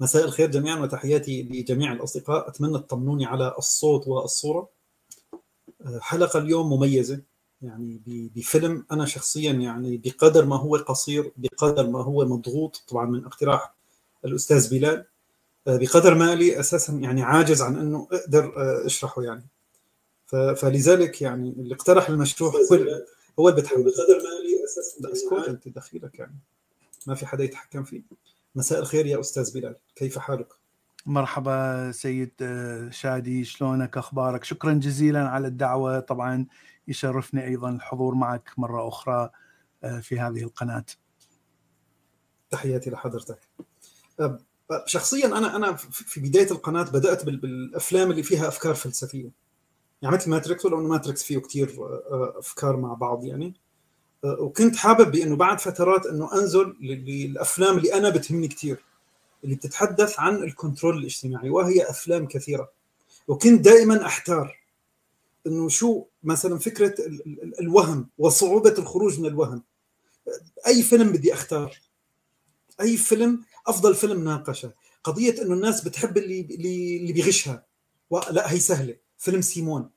مساء الخير جميعا وتحياتي لجميع الأصدقاء. أتمنى تطمنوني على الصوت والصورة. حلقة اليوم مميزة يعني بفيلم. أنا شخصيا يعني بقدر ما هو قصير بقدر ما هو مضغوط طبعا من اقتراح الأستاذ بلال. بقدر ما لي أساسا يعني عاجز عن أنه أقدر أشرحه يعني. فلذلك يعني اللي اقترح المشروع هو هو اللي بتحمل بقدر ما لي أساسا اسكت أنت دخيلك يعني. ما في حدا يتحكم فيه. مساء الخير يا أستاذ بلال كيف حالك؟ مرحبا سيد شادي شلونك أخبارك؟ شكرا جزيلا على الدعوة. طبعا يشرفني أيضا الحضور معك مرة أخرى في هذه القناة. تحياتي لحضرتك. شخصيا أنا أنا في بداية القناة بدأت بالأفلام اللي فيها أفكار فلسفية. يعني مثل ماتريكس ولو انه ماتريكس فيه كثير أفكار مع بعض يعني. وكنت حابب بأنه بعد فترات أنه أنزل للأفلام اللي أنا بتهمني كثير اللي بتتحدث عن الكنترول الاجتماعي وهي أفلام كثيرة. وكنت دائما أحتار أنه شو مثلا فكرة الوهم وصعوبة الخروج من الوهم. أي فيلم بدي أختار؟ أي فيلم؟ أفضل فيلم ناقشة. قضية أنه الناس بتحب اللي اللي بيغشها. لا هي سهلة. فيلم سيمون.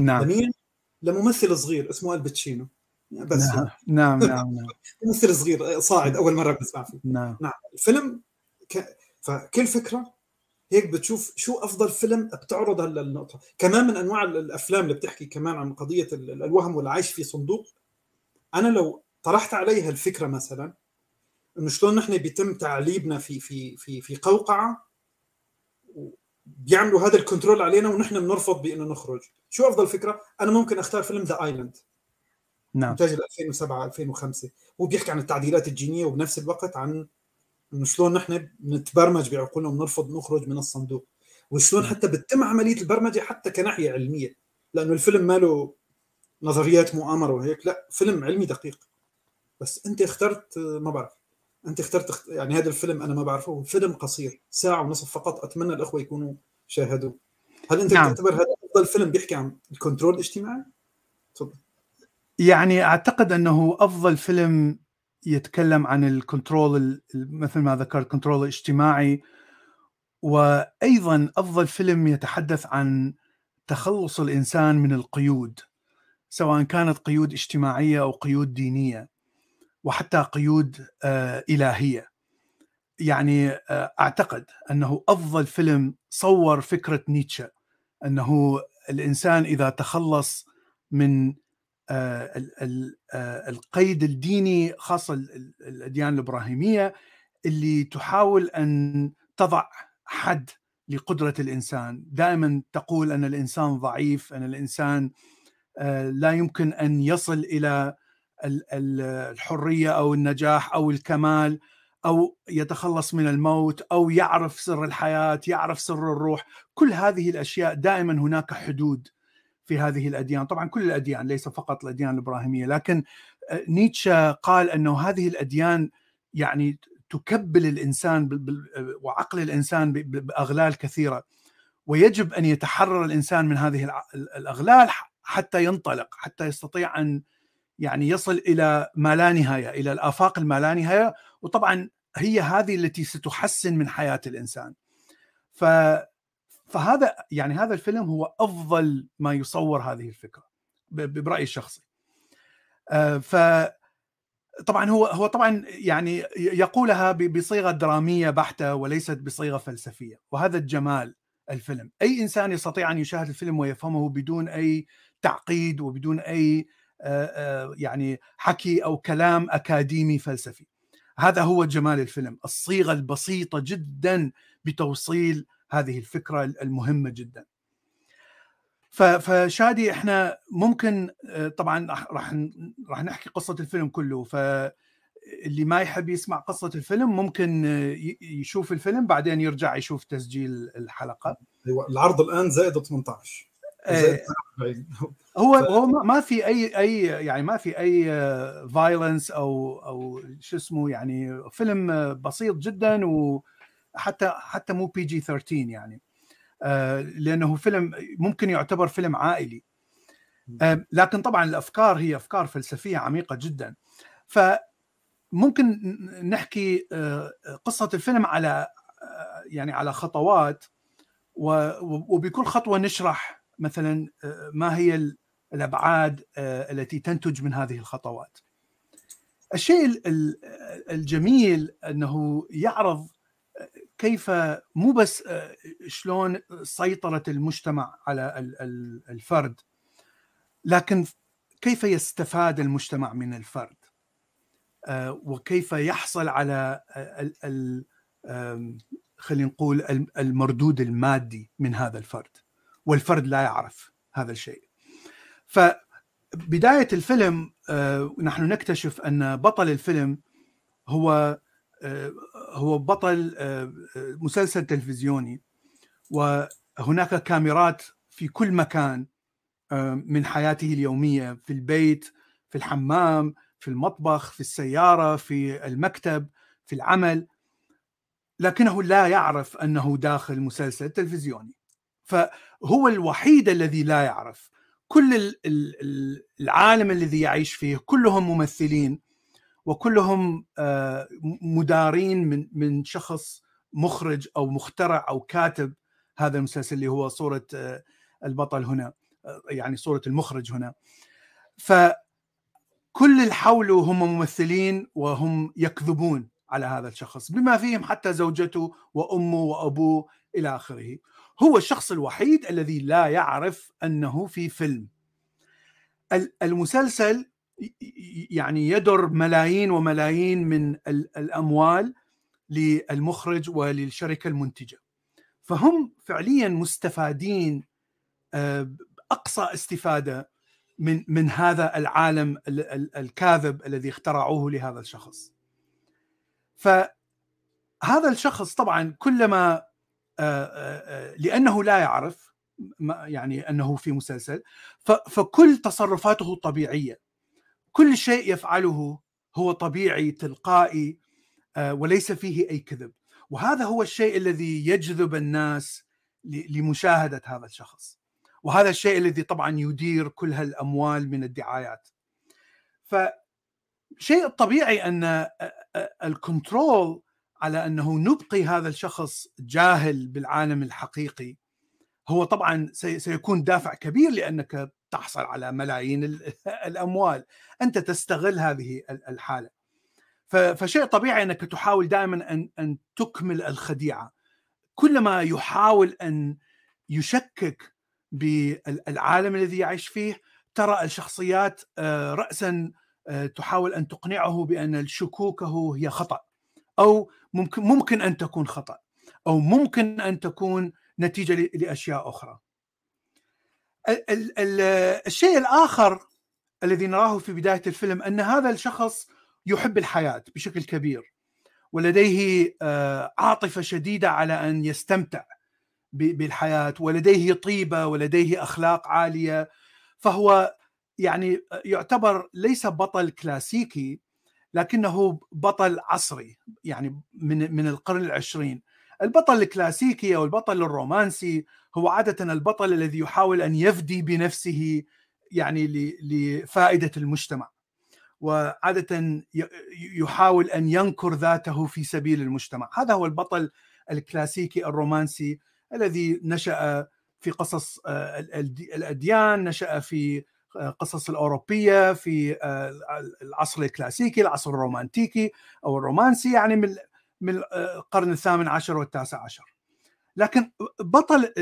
نعم. لمين؟ لممثل صغير اسمه ألباتشينو. بس. نعم نعم نعم, نعم. ممثل صغير صاعد أول مرة بسمع فيه. نعم. نعم. الفيلم ك... فكل فكرة هيك بتشوف شو أفضل فيلم بتعرض هالنقطه كمان من أنواع الأفلام اللي بتحكي كمان عن قضية الوهم والعيش في صندوق أنا لو طرحت عليها الفكرة مثلا إنه شلون نحن بيتم تعليبنا في في في في قوقعة بيعملوا هذا الكنترول علينا ونحن بنرفض بإنه نخرج. شو أفضل فكرة؟ أنا ممكن أختار فيلم The Island نعم. انتاج 2007 2005 هو بيحكي عن التعديلات الجينية وبنفس الوقت عن إنه شلون نحن بنتبرمج بعقولنا وبنرفض نخرج من الصندوق. وشلون حتى بتتم عملية البرمجة حتى كناحية علمية. لأنه الفيلم ماله نظريات مؤامرة وهيك لا فيلم علمي دقيق. بس أنت اخترت ما بعرف أنت اخترت يعني هذا الفيلم أنا ما بعرفه فيلم قصير ساعة ونصف فقط أتمنى الأخوة يكونوا شاهدوه. هل أنت نعم. تعتبر هذا أفضل فيلم بيحكي عن ال control الاجتماعي؟ تفضل. يعني أعتقد أنه أفضل فيلم يتكلم عن ال control مثل ما ذكرت ال control الاجتماعي وأيضا أفضل فيلم يتحدث عن تخلص الإنسان من القيود سواء كانت قيود اجتماعية أو قيود دينية وحتى قيود إلهية. يعني أعتقد أنه أفضل فيلم صور فكرة نيتشه أنه الإنسان إذا تخلص من القيد الديني خاصة الأديان الإبراهيمية اللي تحاول أن تضع حد لقدرة الإنسان، دائما تقول أن الإنسان ضعيف، أن الإنسان لا يمكن أن يصل إلى الحرية أو النجاح أو الكمال أو يتخلص من الموت أو يعرف سر الحياة، يعرف سر الروح، كل هذه الأشياء دائما هناك حدود. في هذه الأديان، طبعا كل الأديان ليس فقط الأديان الإبراهيمية، لكن نيتشه قال أنه هذه الأديان يعني تكبل الإنسان وعقل الإنسان بأغلال كثيرة. ويجب أن يتحرر الإنسان من هذه الأغلال حتى ينطلق حتى يستطيع أن يعني يصل إلى ما لا نهاية إلى الآفاق الما لا نهاية. وطبعا هي هذه التي ستحسن من حياة الإنسان. ف فهذا يعني هذا الفيلم هو أفضل ما يصور هذه الفكرة برأيي الشخصي. ف طبعا هو هو طبعا يعني يقولها بصيغة درامية بحتة وليست بصيغة فلسفية وهذا الجمال الفيلم. أي إنسان يستطيع أن يشاهد الفيلم ويفهمه بدون أي تعقيد وبدون أي يعني حكي أو كلام أكاديمي فلسفي. هذا هو جمال الفيلم. الصيغة البسيطة جدا بتوصيل هذه الفكرة المهمة جدا. فشادي إحنا ممكن طبعا راح راح نحكي قصة الفيلم كله فاللي ما يحب يسمع قصة الفيلم ممكن يشوف الفيلم بعدين يرجع يشوف تسجيل الحلقة. أيوه العرض الآن زائد 18 زائد هو. هو ما في أي أي يعني ما في أي violence أو أو شو اسمه يعني فيلم بسيط جدا وحتى حتى مو PG 13 يعني. لأنه فيلم ممكن يعتبر فيلم عائلي. لكن طبعا الأفكار هي أفكار فلسفية عميقة جدا. فممكن نحكي قصة الفيلم على يعني على خطوات وبكل خطوة نشرح مثلا ما هي الأبعاد التي تنتج من هذه الخطوات. الشيء الجميل أنه يعرض كيف مو بس شلون سيطرة المجتمع على الفرد لكن كيف يستفاد المجتمع من الفرد وكيف يحصل على خلينا نقول المردود المادي من هذا الفرد والفرد لا يعرف هذا الشيء. فبداية الفيلم نحن نكتشف أن بطل الفيلم هو هو بطل مسلسل تلفزيوني وهناك كاميرات في كل مكان من حياته اليومية في البيت في الحمام في المطبخ في السيارة في المكتب في العمل. لكنه لا يعرف أنه داخل مسلسل تلفزيوني. فهو الوحيد الذي لا يعرف. كل العالم الذي يعيش فيه كلهم ممثلين. وكلهم آه، مدارين من من شخص مخرج أو مخترع أو كاتب هذا المسلسل اللي هو صورة آه، البطل هنا آه، يعني صورة المخرج هنا. فكل اللي حوله هم ممثلين وهم يكذبون على هذا الشخص بما فيهم حتى زوجته وأمه وأبوه إلى آخره. هو الشخص الوحيد الذي لا يعرف أنه في فيلم. المسلسل يعني يدر ملايين وملايين من الأموال للمخرج وللشركة المنتجة. فهم فعليا مستفادين آه، اقصى استفادة من من هذا العالم الكاذب الذي اخترعوه لهذا الشخص. فهذا الشخص طبعا كلما آه، آه، لأنه لا يعرف يعني أنه في مسلسل فكل تصرفاته طبيعية. كل شيء يفعله هو طبيعي تلقائي آه، وليس فيه أي كذب. وهذا هو الشيء الذي يجذب الناس لمشاهدة هذا الشخص. وهذا الشيء الذي طبعا يدير كل هالأموال من الدعايات. فشيء طبيعي أن آه، آه، الكنترول على أنه نبقي هذا الشخص جاهل بالعالم الحقيقي هو طبعا سيكون دافع كبير لأنك تحصل على ملايين الأموال. أنت تستغل هذه الحالة. فشيء طبيعي أنك تحاول دائما ان أن تكمل الخديعة. كلما يحاول أن يشكك بالعالم الذي يعيش فيه ترى الشخصيات آه، راسا آه، تحاول أن تقنعه بأن شكوكه هي خطأ. أو ممكن ممكن أن تكون خطأ. أو ممكن أن تكون نتيجة لأشياء أخرى. الشيء الآخر الذي نراه في بداية الفيلم أن هذا الشخص يحب الحياة بشكل كبير ولديه آه، عاطفة شديدة على أن يستمتع بالحياة ولديه طيبة ولديه أخلاق عالية. فهو يعني يعتبر ليس بطل كلاسيكي لكنه بطل عصري يعني من من القرن العشرين. البطل الكلاسيكي أو البطل الرومانسي هو عادة البطل الذي يحاول أن يفدي بنفسه يعني لفائدة المجتمع. وعادة يحاول أن ينكر ذاته في سبيل المجتمع. هذا هو البطل الكلاسيكي الرومانسي الذي نشأ في قصص آه، الأديان نشأ في آه، قصص الأوروبية في آه، العصر الكلاسيكي العصر الرومانتيكي أو الرومانسي يعني من من القرن الثامن عشر والتاسع عشر. لكن بطل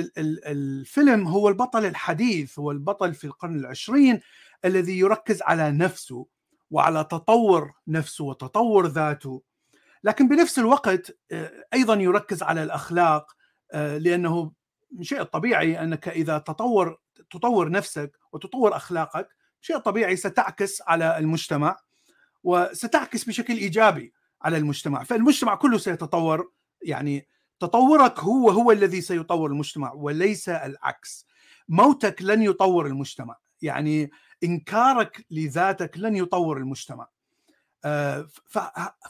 الفيلم هو البطل الحديث هو البطل في القرن العشرين الذي يركز على نفسه وعلى تطور نفسه وتطور ذاته. لكن بنفس الوقت آه، أيضا يركز على الأخلاق آه، لأنه شيء طبيعي أنك إذا تطور تطور نفسك وتطور أخلاقك شيء طبيعي ستعكس على المجتمع وستعكس بشكل إيجابي. على المجتمع. فالمجتمع كله سيتطور يعني تطورك هو هو الذي سيطور المجتمع وليس العكس. موتك لن يطور المجتمع يعني إنكارك لذاتك لن يطور المجتمع. آه،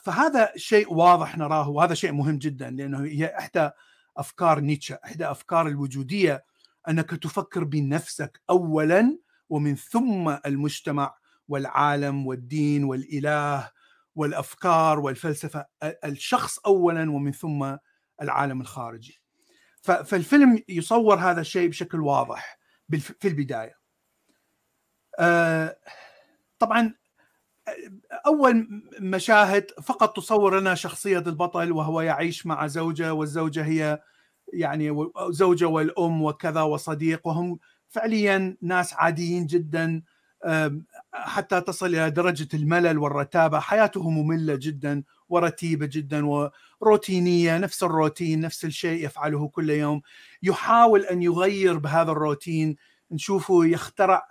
فهذا شيء واضح نراه وهذا شيء مهم جدا لأنه هي إحدى أفكار نيتشه إحدى أفكار الوجودية أنك تفكر بنفسك اولا ومن ثم المجتمع والعالم والدين والإله والأفكار والفلسفة الشخص اولا ومن ثم العالم الخارجي. فالفيلم يصور هذا الشيء بشكل واضح في البداية. طبعا أول مشاهد فقط تصور لنا شخصية البطل وهو يعيش مع زوجة والزوجة هي يعني زوجة والأم وكذا وصديق وهم فعليا ناس عاديين جدا حتى تصل إلى درجة الملل والرتابة. حياته مملة جدا ورتيبة جدا وروتينية نفس الروتين نفس الشيء يفعله كل يوم. يحاول أن يغير بهذا الروتين. نشوفه يخترع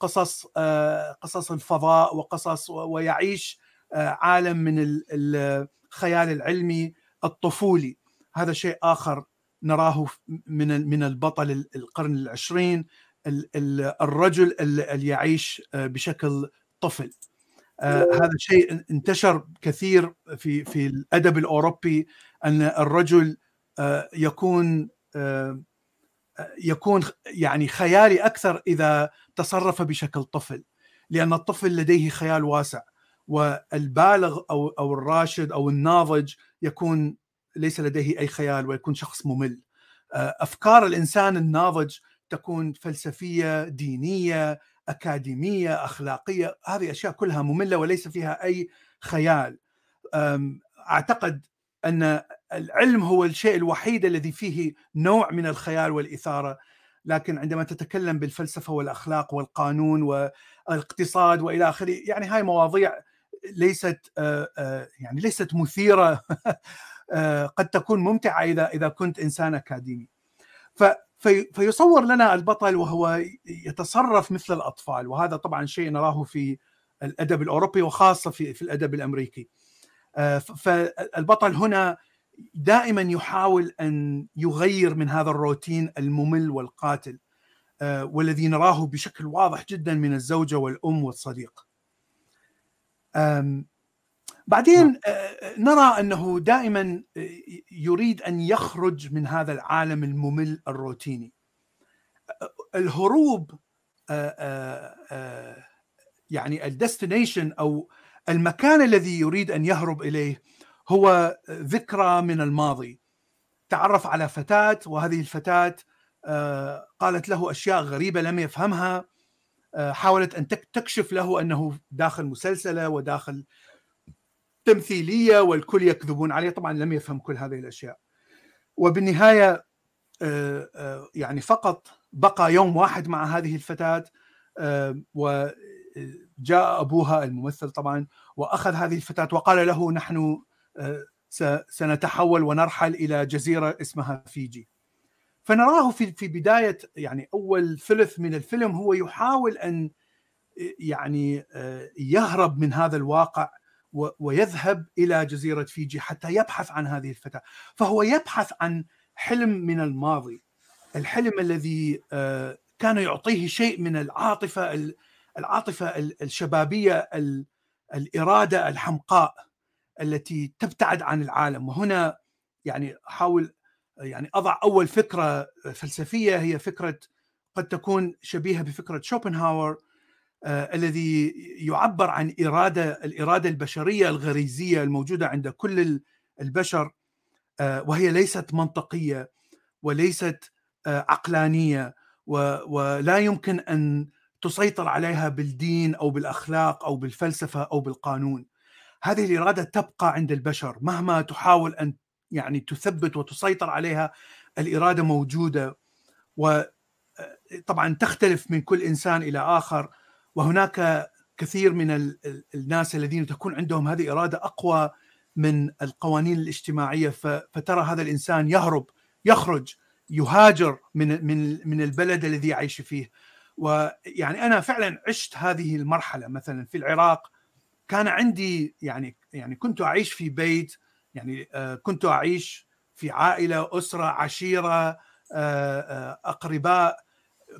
قصص آه، قصص الفضاء وقصص ويعيش آه، عالم من الخيال العلمي الطفولي. هذا شيء آخر نراه من من البطل القرن العشرين. الرجل اللي يعيش آه، بشكل طفل. هذا شيء انتشر كثير في في الأدب الأوروبي أن الرجل يكون يكون يعني خيالي أكثر إذا تصرف بشكل طفل لأن الطفل لديه خيال واسع والبالغ أو أو الراشد أو الناضج يكون ليس لديه أي خيال ويكون شخص ممل. آه، أفكار الإنسان الناضج تكون فلسفية دينية أكاديمية أخلاقية هذه أشياء كلها مملة وليس فيها أي خيال. أعتقد أن العلم هو الشيء الوحيد الذي فيه نوع من الخيال والإثارة. لكن عندما تتكلم بالفلسفة والأخلاق والقانون والإقتصاد وإلى آخره يعني هاي مواضيع ليست يعني ليست مثيرة. قد تكون ممتعة إذا إذا كنت إنسان أكاديمي. فيصور لنا البطل وهو يتصرف مثل الأطفال وهذا طبعا شيء نراه في الأدب الأوروبي وخاصة في في الأدب الأمريكي فالبطل هنا دائما يحاول أن يغير من هذا الروتين الممل والقاتل آه، والذي نراه بشكل واضح جدا من الزوجة والأم والصديق. بعدين نعم. آه، نرى أنه دائما آه، يريد أن يخرج من هذا العالم الممل الروتيني. الهروب يعني الديستنيشن أو المكان الذي يريد أن يهرب إليه هو ذكرى من الماضي تعرف على فتاة وهذه الفتاة آه، قالت له أشياء غريبة لم يفهمها آه، حاولت أن تكشف له أنه داخل مسلسلة وداخل تمثيلية والكل يكذبون عليه. طبعا لم يفهم كل هذه الأشياء. وبالنهاية آه، يعني فقط بقى يوم واحد مع هذه الفتاة وجاء أبوها الممثل طبعا وأخذ هذه الفتاة وقال له نحن سنتحول ونرحل إلى جزيرة اسمها فيجي. فنراه في في بداية يعني أول ثلث من الفيلم هو يحاول أن يعني يهرب من هذا الواقع ويذهب إلى جزيرة فيجي حتى يبحث عن هذه الفتاة. فهو يبحث عن حلم من الماضي. الحلم الذي كان يعطيه شيء من العاطفة العاطفة الشبابية الإرادة الحمقاء التي تبتعد عن العالم. وهنا يعني احاول يعني أضع أول فكرة فلسفية هي فكرة قد تكون شبيهة بفكرة شوبنهاور آه الذي يعبر عن إرادة الإرادة البشرية الغريزية الموجودة عند كل البشر آه وهي ليست منطقية وليست آه عقلانية ولا يمكن أن تسيطر عليها بالدين أو بالأخلاق أو بالفلسفة أو بالقانون. هذه الإرادة تبقى عند البشر. مهما تحاول أن يعني تثبت وتسيطر عليها الإرادة موجودة وطبعا تختلف من كل إنسان إلى آخر. وهناك كثير من الناس الذين تكون عندهم هذه إرادة أقوى من القوانين الاجتماعية. فترى هذا الإنسان يهرب يخرج يهاجر من من من البلد الذي يعيش فيه. ويعني أنا فعلا عشت هذه المرحلة. مثلا في العراق كان عندي يعني يعني كنت أعيش في بيت يعني آه، كنت أعيش في عائلة أسرة عشيرة آه، آه، أقرباء.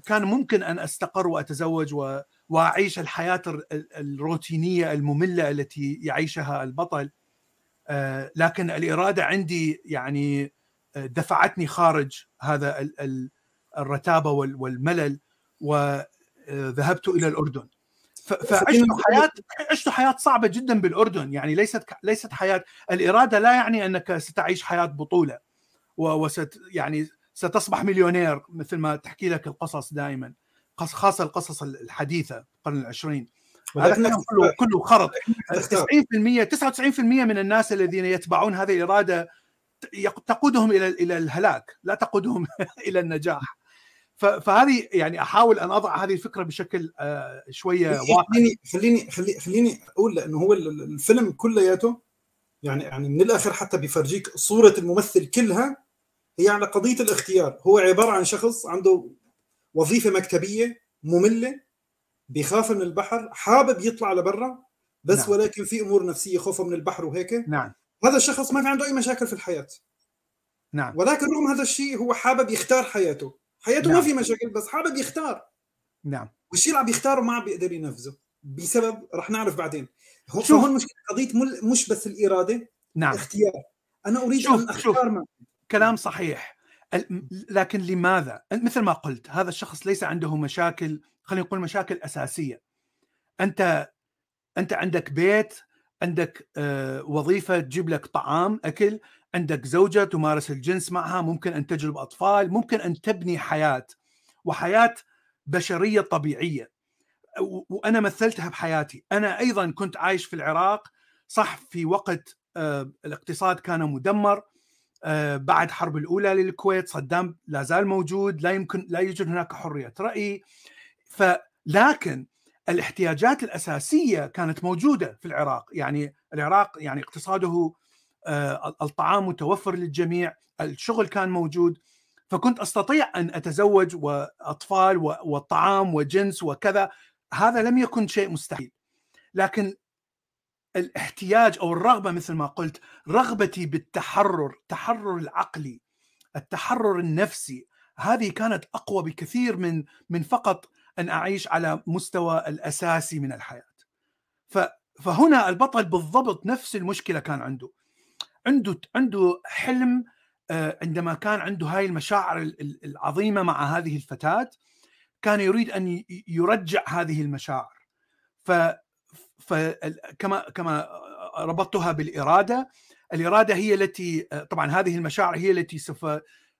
كان ممكن أن أستقر وأتزوج وأعيش الحياة الروتينية المملة التي يعيشها البطل. لكن الإرادة عندي يعني دفعتني خارج هذا الرتابة والملل وذهبت إلى الأردن. فعشت حياة عشت حياة صعبة جدا بالأردن. يعني ليست ليست حياة الإرادة لا يعني أنك ستعيش حياة بطولة وست يعني ستصبح مليونير مثل ما تحكي لك القصص دائما. خاصة القصص الحديثة القرن العشرين. هذا كله كله خرط. 90% 99% من الناس الذين يتبعون هذه الإرادة تقودهم إلى إلى الهلاك لا تقودهم إلى النجاح. فهذه يعني أحاول أن أضع هذه الفكرة بشكل آه، شوية واقعي خليني خليني خليني أقول لأنه هو الفيلم كلياته يعني يعني من الآخر حتى بيفرجيك صورة الممثل كلها هي على قضية الاختيار. هو عبارة عن شخص عنده وظيفة مكتبية مملة بيخاف من البحر حابب يطلع لبرا بس نعم. ولكن في أمور نفسية خوفه من البحر وهيك. نعم. هذا الشخص ما في عنده أي مشاكل في الحياة. نعم. ولكن رغم هذا الشيء هو حابب يختار حياته. حياته نعم. ما في مشاكل بس حابب يختار. نعم. والشيء اللي عم يختاره ما عم بيقدر ينفذه. بسبب رح نعرف بعدين. هون مشكلة قضية مش بس الإرادة نعم. اختيار. أنا أريد شوف أن أختار شوف. كلام صحيح. لكن لماذا؟ مثل ما قلت هذا الشخص ليس عنده مشاكل خلينا نقول مشاكل أساسية. أنت أنت عندك بيت، عندك آه، وظيفة تجيب لك طعام، أكل، عندك زوجة تمارس الجنس معها، ممكن أن تجلب أطفال، ممكن أن تبني حياة وحياة بشرية طبيعية. وأنا مثلتها بحياتي، أنا أيضا كنت عايش في العراق صح في وقت آه، الاقتصاد كان مدمر بعد حرب الأولى للكويت صدام لا زال موجود لا يمكن لا يوجد هناك حرية رأي. فلكن الاحتياجات الأساسية كانت موجودة في العراق. يعني العراق يعني اقتصاده آه، الطعام متوفر للجميع الشغل كان موجود. فكنت أستطيع أن أتزوج وأطفال والطعام وجنس وكذا. هذا لم يكن شيء مستحيل. لكن الاحتياج أو الرغبة مثل ما قلت رغبتي بالتحرر التحرر العقلي التحرر النفسي. هذه كانت أقوى بكثير من من فقط أن أعيش على مستوى الأساسي من الحياة. فهنا البطل بالضبط نفس المشكلة كان عنده. عنده عنده حلم آه، عندما كان عنده هاي المشاعر العظيمة مع هذه الفتاة كان يريد أن يرجع هذه المشاعر. ف فكما كما ربطتها بالإرادة الإرادة هي التي طبعا هذه المشاعر هي التي سوف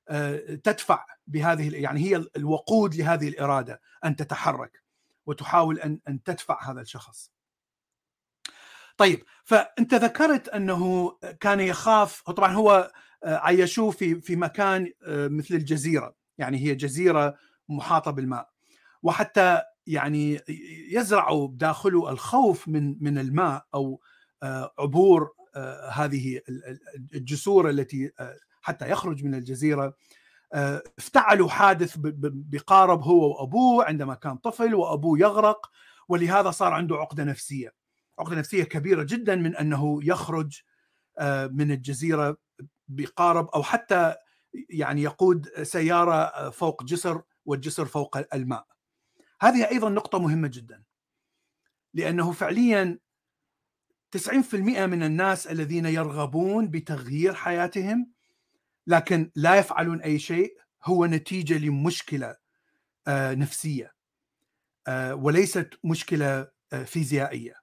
آه، تدفع بهذه يعني هي الوقود لهذه الإرادة أن تتحرك وتحاول أن أن تدفع هذا الشخص. طيب فأنت ذكرت أنه كان يخاف طبعا هو آه، عيشوه في في مكان آه، مثل الجزيرة يعني هي جزيرة محاطة بالماء وحتى يعني يزرع بداخله الخوف من من الماء أو آه، عبور آه، هذه الجسور التي آه، حتى يخرج من الجزيرة. افتعلوا حادث بقارب هو وأبوه عندما كان طفل وأبوه يغرق ولهذا صار عنده عقدة نفسية. عقدة نفسية كبيرة جدا من أنه يخرج من الجزيرة بقارب أو حتى يعني يقود سيارة فوق جسر والجسر فوق الماء. هذه أيضا نقطة مهمة جدا. لأنه فعليا 90% من الناس الذين يرغبون بتغيير حياتهم لكن لا يفعلون أي شيء هو نتيجة لمشكلة آه، نفسية آه، وليست مشكلة آه، فيزيائية.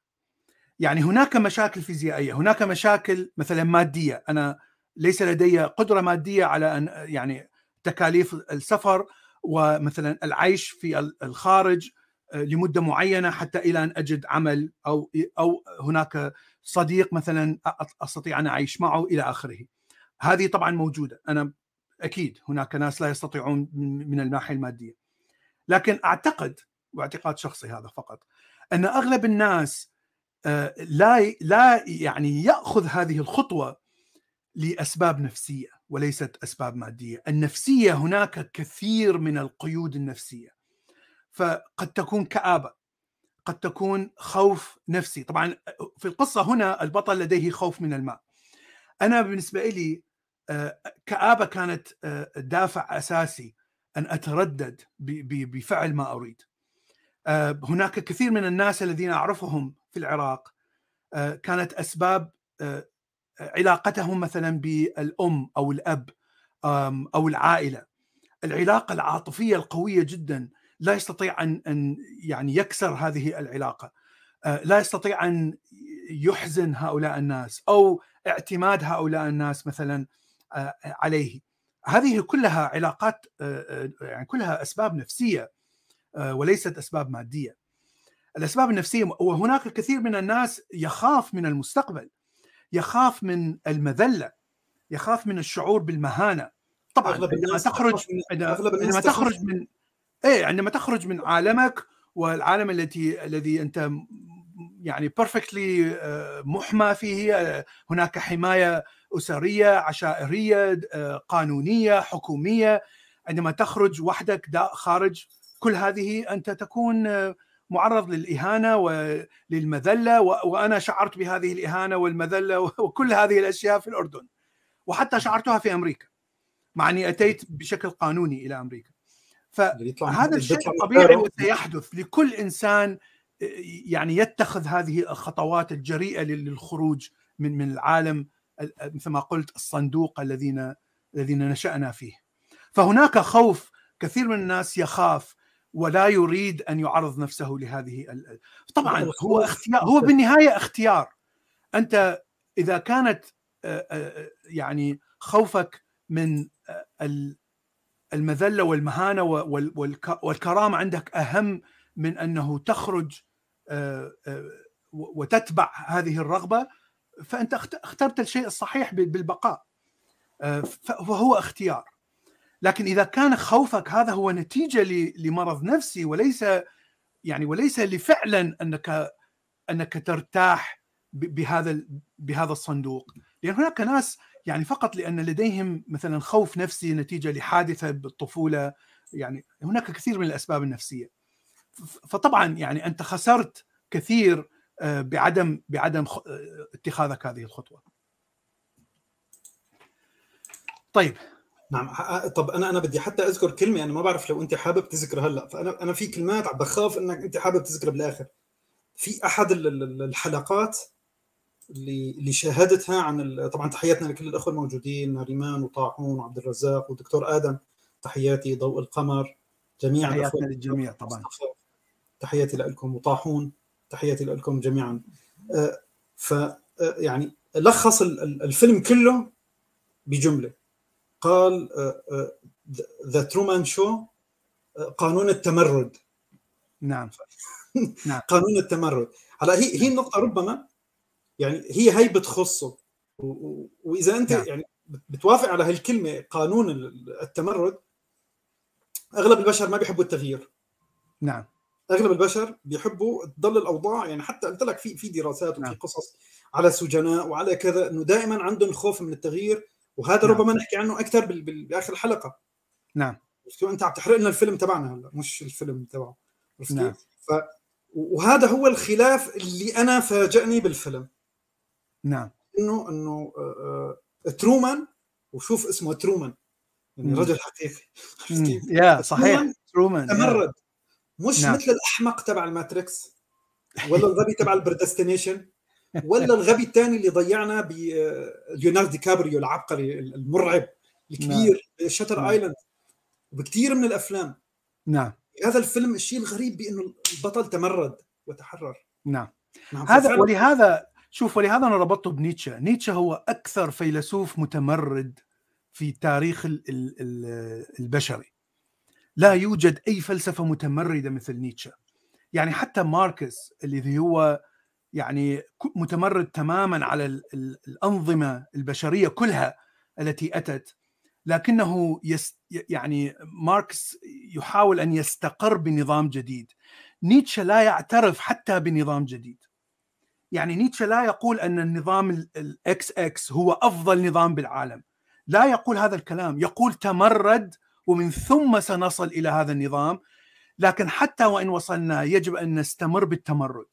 يعني هناك مشاكل فيزيائية هناك مشاكل مثلا مادية. أنا ليس لدي قدرة مادية على أن يعني تكاليف السفر ومثلا العيش في الخارج آه، لمدة معينة حتى إلى أن أجد عمل أو أو هناك صديق مثلا أستطيع أن أعيش معه إلى آخره. هذه طبعا موجودة أنا أكيد هناك ناس لا يستطيعون من الناحية المادية. لكن أعتقد واعتقاد شخصي هذا فقط أن أغلب الناس آه، لا لا يعني يأخذ هذه الخطوة لأسباب نفسية وليست أسباب مادية، النفسية هناك كثير من القيود النفسية. فقد تكون كآبة قد تكون خوف نفسي، طبعا في القصة هنا البطل لديه خوف من الماء. أنا بالنسبة لي آه، كآبة كانت آه، دافع أساسي أن أتردد بفعل ما أريد. آه، هناك كثير من الناس الذين أعرفهم في العراق كانت أسباب علاقتهم مثلا بالأم أو الأب أو العائلة. العلاقة العاطفية القوية جدا لا يستطيع أن أن يعني يكسر هذه العلاقة. آه، لا يستطيع أن يحزن هؤلاء الناس أو اعتماد هؤلاء الناس مثلا آه، عليه. هذه كلها علاقات يعني كلها أسباب نفسية وليست أسباب مادية. الأسباب النفسية وهناك الكثير من الناس يخاف من المستقبل. يخاف من المذلة يخاف من الشعور بالمهانة. طبعا عندما تخرج عندما تخرج من إيه عندما تخرج من عالمك والعالم التي الذي أنت يعني بيرفكتلي محمى فيه هناك حماية أسرية عشائرية قانونية حكومية. عندما تخرج وحدك خارج كل هذه أنت تكون معرض للإهانة وللمذلة وأنا شعرت بهذه الإهانة والمذلة وكل هذه الأشياء في الأردن وحتى شعرتها في أمريكا مع أني أتيت بشكل قانوني إلى أمريكا. فهذا الشيء طبيعي وسيحدث لكل إنسان يعني يتخذ هذه الخطوات الجريئة للخروج من من العالم مثل ما قلت الصندوق الذين الذين نشأنا فيه. فهناك خوف كثير من الناس يخاف ولا يريد أن يعرض نفسه لهذه طبعا هو اختيار هو بالنهاية اختيار. أنت إذا كانت يعني خوفك من المذلة والمهانة والكرامة عندك أهم من أنه تخرج وتتبع هذه الرغبة فأنت اخترت الشيء الصحيح بالبقاء. فهو اختيار. لكن إذا كان خوفك هذا هو نتيجة لمرض نفسي وليس يعني وليس لفعلا انك أنك ترتاح بهذا بهذا الصندوق لأن هناك ناس يعني فقط لأن لديهم مثلا خوف نفسي نتيجة لحادثة بالطفولة يعني هناك كثير من الأسباب النفسية فطبعا يعني أنت خسرت كثير بعدم بعدم اتخاذك هذه الخطوة. طيب نعم طب أنا أنا بدي حتى أذكر كلمة أنا ما بعرف لو أنت حابب تذكرها هلأ. فأنا أنا في كلمات عم بخاف إنك أنت حابب تذكرها بالآخر. في أحد الحلقات اللي اللي شاهدتها عن طبعا تحياتنا لكل الأخوة الموجودين ناريمان وطاحون وعبد الرزاق والدكتور آدم تحياتي ضوء القمر جميعا تحياتنا للجميع طبعا. تحياتي لكم وطاحون تحياتي لكم جميعا. ف يعني لخص الفيلم كله بجملة. قال ذا ترومان شو؟ قانون التمرد. نعم. نعم. قانون التمرد. هلا هي هي النقطة ربما يعني هي هي بتخصه. وإذا أنت نعم. يعني بتوافق على هالكلمة قانون التمرد أغلب البشر ما بيحبوا التغيير. نعم. أغلب البشر بيحبوا تضل الأوضاع يعني حتى قلت لك في في دراسات وفي نعم. قصص على سجناء وعلى كذا إنه دائما عندهم خوف من التغيير. وهذا نعم. ربما نحكي عنه أكثر بآخر الحلقة. نعم. أنت عم تحرق لنا الفيلم تبعنا هلا مش الفيلم تبعه. نعم. ف وهذا هو الخلاف اللي أنا فاجأني بالفيلم. نعم. إنه إنه ترومان وشوف اسمه ترومان. يعني رجل حقيقي. يا صحيح. ترومان تمرد. مش نعم. مثل الأحمق تبع الماتريكس ولا الغبي تبع ال Predestination ولا الغبي الثاني اللي ضيعنا بليوناردو دي كابريو العبقري المرعب الكبير نعم. Shutter نعم. Island بكثير من الأفلام. نعم. هذا الفيلم الشيء الغريب بأنه البطل تمرد وتحرر. نعم, نعم. هذا ولهذا شوف ولهذا أنا ربطته بنيتشه. نيتشه هو أكثر فيلسوف متمرد في تاريخ البشري. لا يوجد أي فلسفة متمردة مثل نيتشه. يعني حتى ماركس اللي هو يعني متمرد تماما على الأنظمة البشرية كلها التي أتت لكنه يعني ماركس يحاول أن يستقر بنظام جديد. نيتشه لا يعترف حتى بنظام جديد. يعني نيتشه لا يقول أن النظام ال X X هو أفضل نظام بالعالم. لا يقول هذا الكلام. يقول تمرد ومن ثم سنصل إلى هذا النظام لكن حتى وإن وصلنا يجب أن نستمر بالتمرد.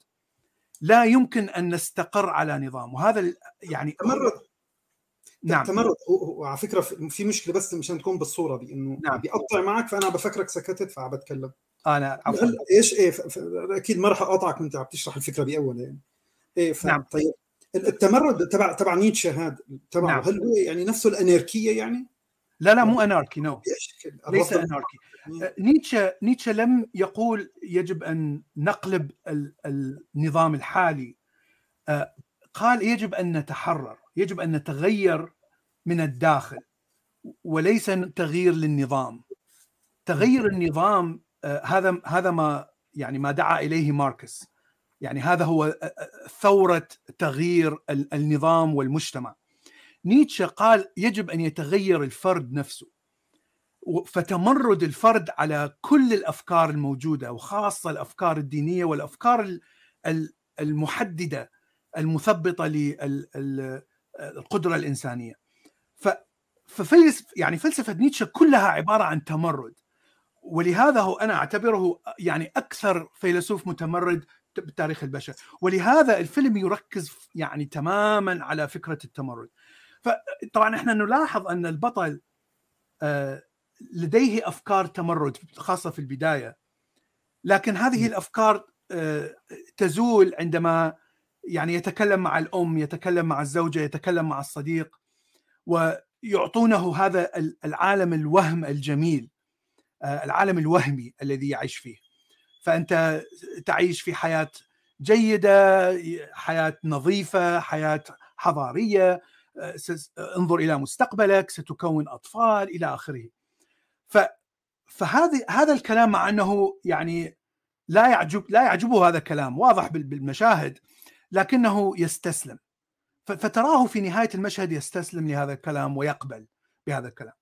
لا يمكن أن نستقر على نظام. وهذا يعني تمرد. نعم. تمرد. وعلى فكرة في مشكلة بس مشان تكون بالصورة دي إنه نعم. بيقطع معك فأنا بفكرك سكتت فعم بتكلم أنا عفوا. إيش؟ إيه أكيد ما راح اقاطعك وأنت عم تشرح الفكرة باول يعني. إيه ف... نعم. طيب. التمرد تبع تبع نيتشه هذا تبعه نعم. هل هو يعني نفسه الأناركية يعني؟ لا لا مو أناركي نو ليس أناركي. نيتشه نيتشه لم يقول يجب أن نقلب النظام الحالي. قال يجب أن نتحرر يجب أن نتغير من الداخل وليس تغيير للنظام. تغير النظام آه، هذا هذا ما يعني ما دعا إليه ماركس. يعني هذا هو آه، آه، ثورة تغيير النظام والمجتمع. نيتشه قال يجب أن يتغير الفرد نفسه. فتمرد الفرد على كل الأفكار الموجودة وخاصة الأفكار الدينية والأفكار المحددة المثبطة للقدره الإنسانية. ففلس يعني فلسفة نيتشه كلها عبارة عن تمرد. ولهذا هو أنا أعتبره يعني أكثر فيلسوف متمرد بتاريخ البشر. ولهذا الفيلم يركز يعني تماما على فكرة التمرد. فطبعا إحنا نلاحظ أن البطل آه، لديه أفكار تمرد خاصة في البداية. لكن هذه الأفكار آه، تزول عندما يعني يتكلم مع الأم يتكلم مع الزوجة يتكلم مع الصديق ويعطونه هذا العالم الوهم الجميل آه، العالم الوهمي الذي يعيش فيه. فأنت تعيش في حياة جيدة حياة نظيفة حياة حضارية آه، انظر إلى مستقبلك ستكون أطفال إلى آخره. ف فهذا هذا الكلام مع أنه يعني لا يعجب لا يعجبه هذا الكلام واضح بالمشاهد لكنه يستسلم. فتراه في نهاية المشهد يستسلم لهذا الكلام ويقبل بهذا الكلام.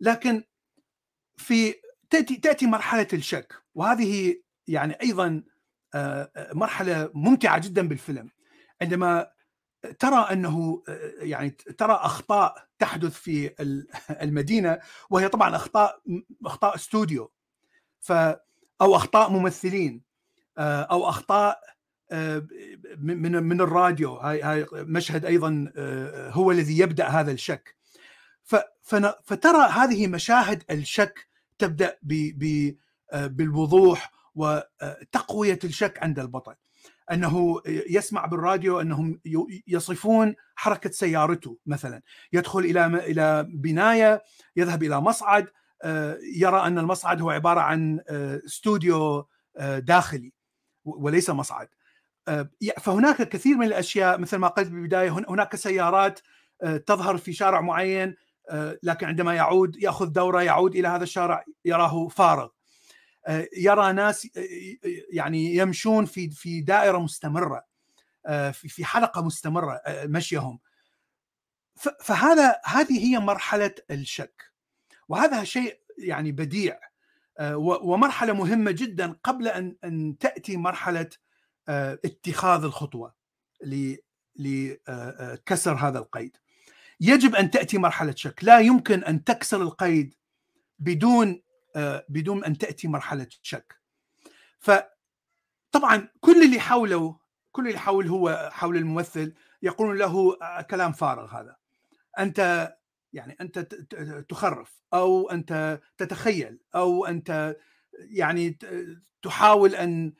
لكن في تأتي تأتي مرحلة الشك وهذه يعني أيضا آه، آه، مرحلة ممتعة جدا بالفيلم. عندما ترى أنه آه، يعني ترى أخطاء تحدث في المدينة وهي طبعا أخطاء أخطاء استوديو ف أو أخطاء ممثلين أو أخطاء من من الراديو. هاي مشهد أيضا هو الذي يبدأ هذا الشك. فترى هذه مشاهد الشك تبدأ بالوضوح وتقويه الشك عند البطل. أنه يسمع بالراديو أنهم يصفون حركة سيارته مثلا. يدخل إلى إلى بناية يذهب إلى مصعد يرى أن المصعد هو عبارة عن استوديو داخلي وليس مصعد. فهناك كثير من الأشياء مثل ما قلت بالبداية هناك سيارات تظهر في شارع معين لكن عندما يعود يأخذ دورة يعود إلى هذا الشارع يراه فارغ. آه، يرى ناس آه، يعني يمشون في في دائرة مستمرة آه، في حلقة مستمرة مشيهم. فهذا هذه هي مرحلة الشك. وهذا شيء يعني بديع ومرحلة مهمة جدا قبل أن أن تأتي مرحلة اتخاذ الخطوة لكسر هذا القيد. يجب أن تأتي مرحلة شك. لا يمكن أن تكسر القيد بدون آه، بدون أن تأتي مرحلة شك. فطبعا كل اللي حوله كل اللي حول هو حول الممثل يقولون له آه، كلام فارغ هذا. أنت يعني أنت تخرف أو أنت تتخيل أو أنت يعني تحاول أن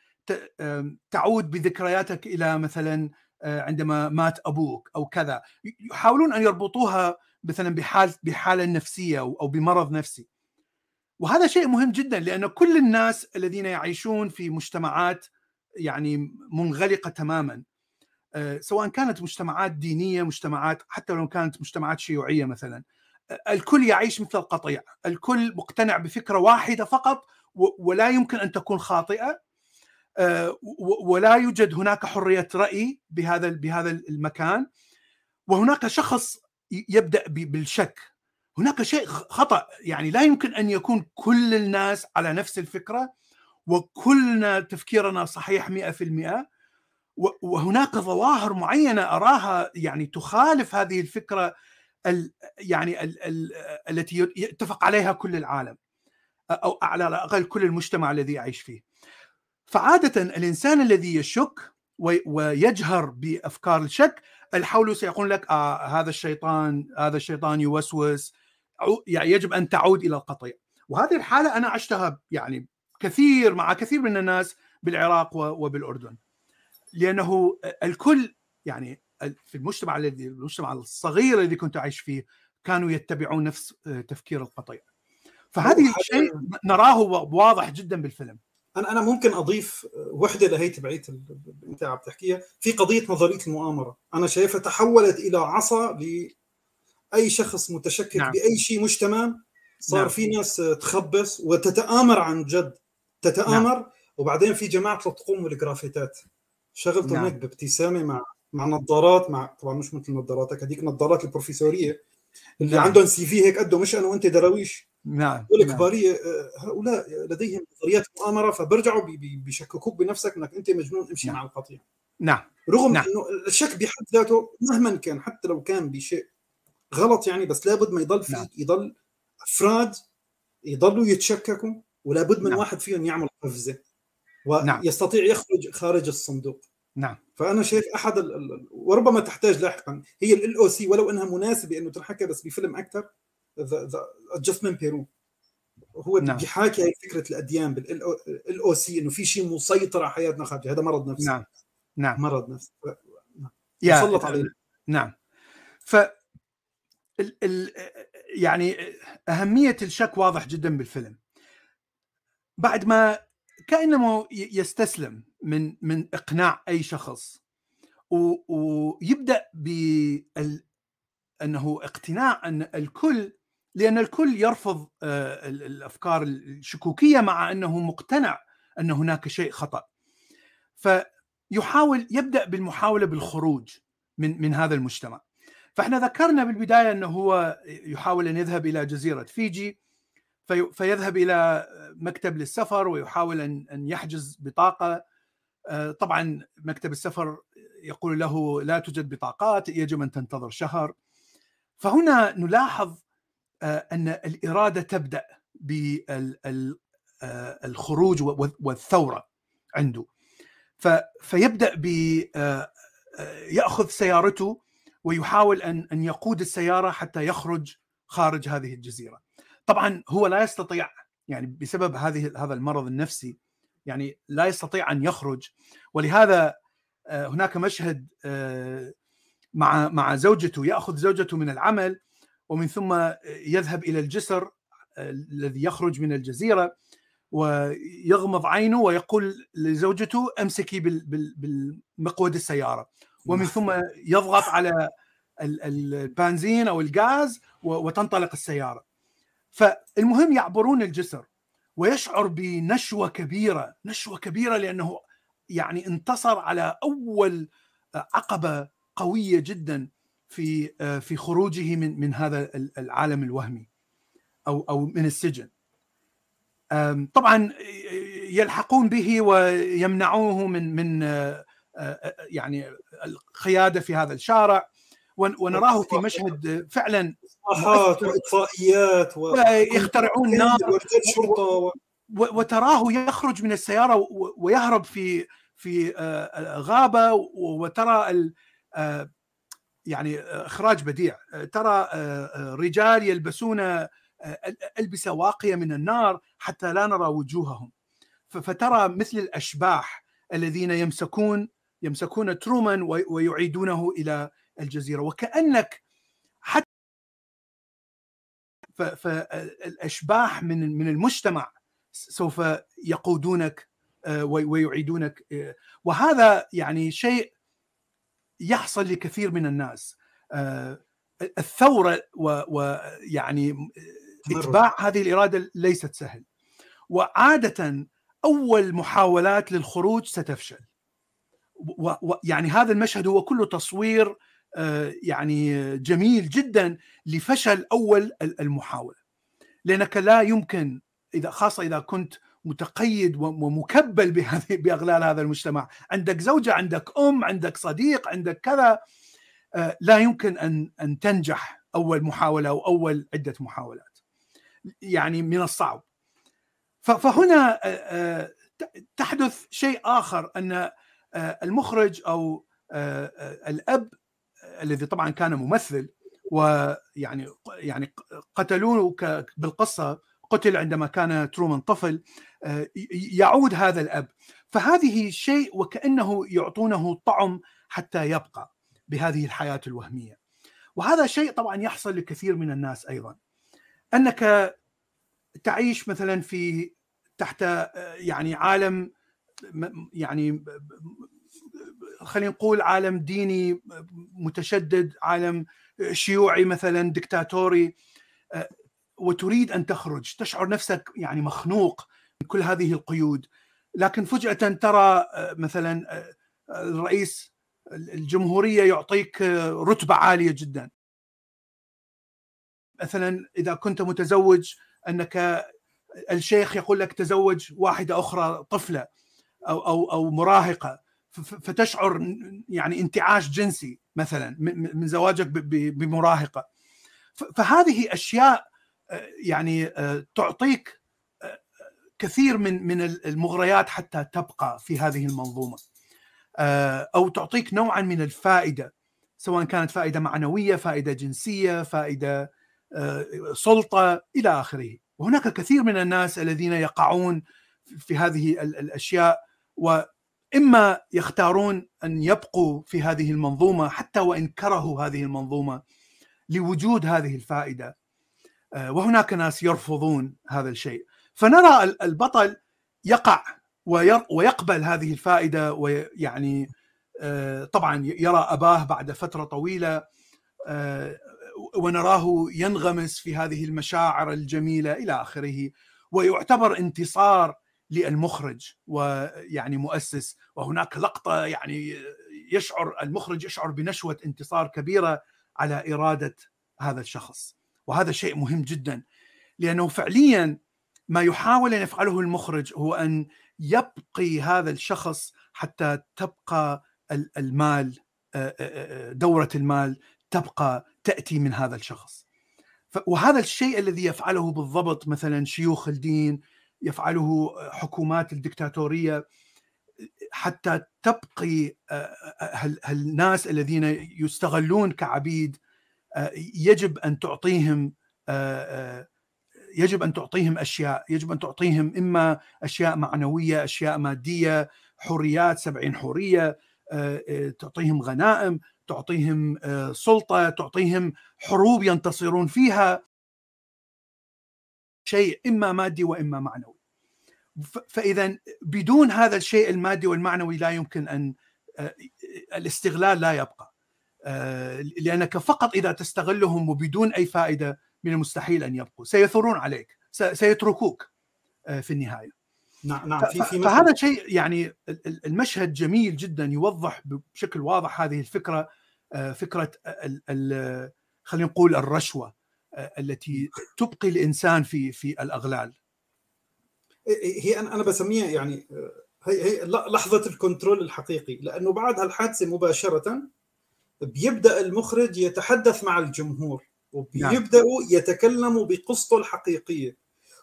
تعود بذكرياتك إلى مثلا آه، عندما مات أبوك أو كذا. يحاولون أن يربطوها مثلا بحال بحالة نفسية أو بمرض نفسي. وهذا شيء مهم جدا لأن كل الناس الذين يعيشون في مجتمعات يعني منغلقة تماما آه، سواء كانت مجتمعات دينية مجتمعات حتى لو كانت مجتمعات شيوعية مثلا آه، الكل يعيش مثل القطيع الكل مقتنع بفكرة واحدة فقط ولا يمكن أن تكون خاطئة آه، ولا يوجد هناك حرية رأي بهذا بهذا المكان وهناك شخص يبدأ بالشك. هناك شيء خطأ يعني لا يمكن أن يكون كل الناس على نفس الفكرة وكلنا تفكيرنا صحيح 100% وهناك ظواهر معينة أراها يعني تخالف هذه الفكرة ال يعني ال ال التي يتفق عليها كل العالم أو على الأقل كل المجتمع الذي يعيش فيه. فعادة الإنسان الذي يشك ويجهر بأفكار الشك الحول سيقول لك آه هذا الشيطان هذا الشيطان يوسوس يعني يجب أن تعود إلى القطيع. وهذه الحالة أنا عشتها يعني كثير مع كثير من الناس بالعراق وبالأردن. لأنه الكل يعني في المجتمع الذي المجتمع الصغير الذي كنت أعيش فيه كانوا يتبعون نفس تفكير القطيع. فهذه الشيء نراه واضح جدا بالفيلم. أنا أنا ممكن أضيف وحدة لهي تبعيه أنت عم تحكيها. في قضية نظرية المؤامرة. أنا شايفها تحولت إلى عصا أي شخص متشكك نعم. بأي شيء مش تمام صار نعم. في ناس تخبص وتتآمر عن جد تتآمر وبعدين في جماعة تقوم بالجرافيتات شغلته نعم. هيك بابتسامة مع مع نظارات مع طبعا مش مثل نظاراتك هذيك نظارات البروفيسورية اللي نعم. عندهم CV هيك قده مش أنا وانت دراويش نعم دول نعم. آه، هؤلاء لديهم نظريات مؤامرة فبرجعوا بي- بي- بيشككوك بنفسك إنك أنت مجنون امشي نعم. مع القطيع نعم رغم نعم. إنه الشك بحد ذاته مهما كان حتى لو كان بشيء غلط يعني بس لابد ما يضل في نعم. يضل أفراد يضلوا يتشككوا ولابد من نعم. واحد فيهم يعمل قفزه نعم. ويستطيع يخرج خارج الصندوق. نعم. فأنا شايف أحد ال... ال- وربما تحتاج لاحقا هي ال OCD ولو إنها مناسبة إنه تنحكى بس بفيلم أكثر The Adjustment Bureau هو نعم. بيحاكي هي فكرة الأديان بال OCD إنه في شيء مسيطر على حياتنا خارجي هذا مرض نفسي. نعم. نعم. مرض نفسي. يا- مسلط علينا. نعم. ف ال ال يعني أهمية الشك واضح جدا بالفيلم. بعد ما كأنه يستسلم من من إقناع أي شخص ويبدأ بال أنه اقتناع أن الكل لأن الكل يرفض آه، ال- الأفكار الشكوكية مع أنه مقتنع أن هناك شيء خطأ. فيحاول يبدأ بالمحاولة بالخروج من من هذا المجتمع. فإحنا ذكرنا بالبداية أنه هو يحاول أن يذهب إلى جزيرة فيجي في فيذهب إلى مكتب للسفر ويحاول أن يحجز بطاقة. آه، طبعا مكتب السفر يقول له لا توجد بطاقات يجب أن تنتظر شهر. فهنا نلاحظ آه، أن الإرادة تبدأ بالخروج والثورة عنده. فيبدأ ب آه، آه، يأخذ سيارته ويحاول أن أن يقود السيارة حتى يخرج خارج هذه الجزيرة. طبعا هو لا يستطيع يعني بسبب هذه هذا المرض النفسي يعني لا يستطيع أن يخرج ولهذا آه، هناك مشهد آه، مع مع زوجته يأخذ زوجته من العمل ومن ثم يذهب إلى الجسر آه، الذي يخرج من الجزيرة ويغمض عينه ويقول لزوجته امسكي بال- بال- بالمقود السيارة ومن ثم يضغط على ال- ال- البنزين أو الغاز وتنطلق السيارة. فالمهم يعبرون الجسر ويشعر بنشوة كبيرة نشوة كبيرة لأنه يعني انتصر على أول عقبة قوية جدا في في خروجه من من هذا العالم الوهمي أو أو من السجن. طبعا يلحقون به ويمنعوه من من يعني القيادة في هذا الشارع ون- ونراه في مشهد فعلا إصلاحات واطفائيات و... يخترعون نار. شرطة وتراه يخرج من السيارة ويهرب في في آه، غابة وترى ال- آه، يعني إخراج بديع. ترى آه، رجال يلبسون ألبسة واقية من النار حتى لا نرى وجوههم. فترى مثل الأشباح الذين يمسكون يمسكون ترومان وي- ويعيدونه إلى الجزيرة. وكأنك حتى فالاشباح من من المجتمع سوف يقودونك آه، وي- ويعيدونك آه، وهذا يعني شيء يحصل لكثير من الناس. آه، الثورة ويعني اتباع هذه الإرادة ليست سهل. وعادة أول محاولات للخروج ستفشل. ويعني هذا المشهد هو كله تصوير آه، يعني جميل جدا لفشل أول المحاولة. لأنك لا يمكن إذا خاصة إذا كنت متقيد ومكبل بهذه بأغلال هذا المجتمع. عندك زوجة عندك أم عندك صديق عندك كذا آه، لا يمكن أن أن تنجح أول محاولة أو أول عدة محاولات. يعني من الصعب. فهنا آه، تحدث شيء آخر أن المخرج أو آه، آه، الأب الذي طبعا كان ممثل ويعني يعني قتلوه بالقصة قتل عندما كان ترومان طفل آه، يعود هذا الأب. فهذه شيء وكأنه يعطونه طعم حتى يبقى بهذه الحياة الوهمية. وهذا شيء طبعا يحصل لكثير من الناس أيضا. أنك تعيش مثلا في تحت آه، يعني عالم يعني خلينا نقول عالم ديني متشدد عالم شيوعي مثلا دكتاتوري. وتريد أن تخرج. تشعر نفسك يعني مخنوق من كل هذه القيود. لكن فجأة ترى مثلا الرئيس الجمهورية يعطيك رتبة عالية جدا. مثلا إذا كنت متزوج أنك الشيخ يقول لك تزوج واحدة أخرى طفلة. أو أو أو مراهقة فتشعر يعني انتعاش جنسي مثلا من زواجك بمراهقة. فهذه أشياء يعني تعطيك كثير من من المغريات حتى تبقى في هذه المنظومة. أو تعطيك نوعا من الفائدة سواء كانت فائدة معنوية فائدة جنسية فائدة سلطة إلى آخره. وهناك كثير من الناس الذين يقعون في هذه الأشياء وإما يختارون أن يبقوا في هذه المنظومة حتى وإن كرهوا هذه المنظومة لوجود هذه الفائدة. وهناك ناس يرفضون هذا الشيء. فنرى البطل يقع ويقبل هذه الفائدة ويعني طبعا يرى أباه بعد فترة طويلة ونراه ينغمس في هذه المشاعر الجميلة إلى آخره ويعتبر انتصار للمخرج ويعني مؤسس. وهناك لقطة يعني يشعر المخرج يشعر بنشوة انتصار كبيرة على إرادة هذا الشخص. وهذا شيء مهم جدا لأنه فعليا ما يحاول أن يفعله المخرج هو أن يبقي هذا الشخص حتى تبقى المال دورة المال تبقى تأتي من هذا الشخص. وهذا الشيء الذي يفعله بالضبط مثلا شيوخ الدين يفعله حكومات الدكتاتورية حتى تبقي الناس الذين يستغلون كعبيد يجب أن تعطيهم يجب أن تعطيهم أشياء يجب أن تعطيهم إما أشياء معنوية أشياء مادية حريات سبعين حريه تعطيهم غنائم تعطيهم سلطة تعطيهم حروب ينتصرون فيها. شيء إما مادي وإما معنوي. فإذا بدون هذا الشيء المادي والمعنوي لا يمكن أن الاستغلال لا يبقى. لأنك فقط إذا تستغلهم وبدون أي فائدة من المستحيل أن يبقوا. سيثورون عليك. سيتركوك. في النهاية. نعم نعم. في في فهذا شيء يعني المشهد جميل جدا يوضح بشكل واضح هذه الفكرة فكرة خلينا نقول الرشوة. التي تبقي الإنسان في في الأغلال. هي أنا أنا بسميها يعني هي هي لحظة الكنترول الحقيقي لأنه بعد هالحادثة مباشرة بيبدأ المخرج يتحدث مع الجمهور وبيبدأوا يتكلموا بقصته الحقيقية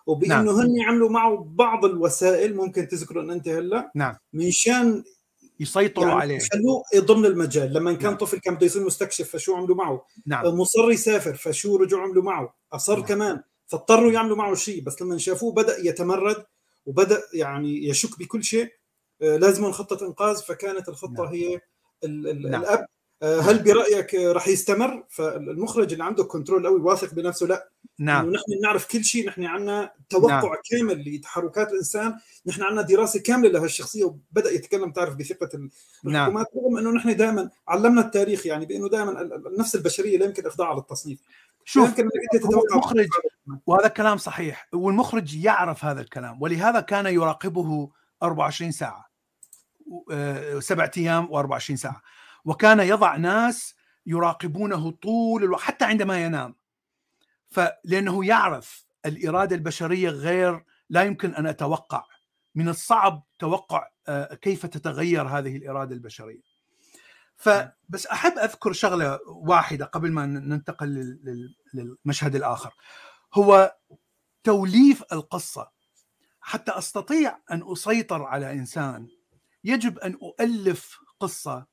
وبأنه نعم. هن عملوا معه بعض الوسائل ممكن تذكروا أن أنت هلأ نعم. منشان يسيطروا يعني عليه خلوه ضمن المجال لما كان نعم. طفل كان بده يصير مستكشف فشو عملوا معه نعم. مصر يسافر فشو رجعوا عملوا معه أصر نعم. كمان فاضطروا يعملوا معه شيء بس لما شافوه بدأ يتمرد وبدأ يعني يشك بكل شيء لازم خطه إنقاذ فكانت الخطة نعم. هي ال ال نعم. الأب هل برأيك راح يستمر؟ فالمخرج اللي عنده كنترول قوي واثق بنفسه لا. نعم. نحن نعرف كل شيء نحن عندنا توقع نعم. كامل لتحركات الإنسان نحن عندنا دراسة كاملة لهالشخصيه وبدأ يتكلم تعرف بثقة الحكومات نعم. رغم إنه نحن دائما علمنا التاريخ يعني بإنه دائما النفس البشرية لا يمكن اخضاعها للتصنيف شوف يمكن أنت تتوقع المخرج وهذا كلام صحيح والمخرج يعرف هذا الكلام ولهذا كان يراقبه 24 ساعة سبعة أيام و24 ساعة. وكان يضع ناس يراقبونه طول الوقت حتى عندما ينام. فلانه يعرف الإرادة البشرية غير لا يمكن أن أتوقع. من الصعب توقع كيف تتغير هذه الإرادة البشرية. فبس أحب أذكر شغلة واحدة قبل ما ننتقل للمشهد الآخر. هو توليف القصة. حتى أستطيع أن أسيطر على إنسان يجب أن أؤلف قصة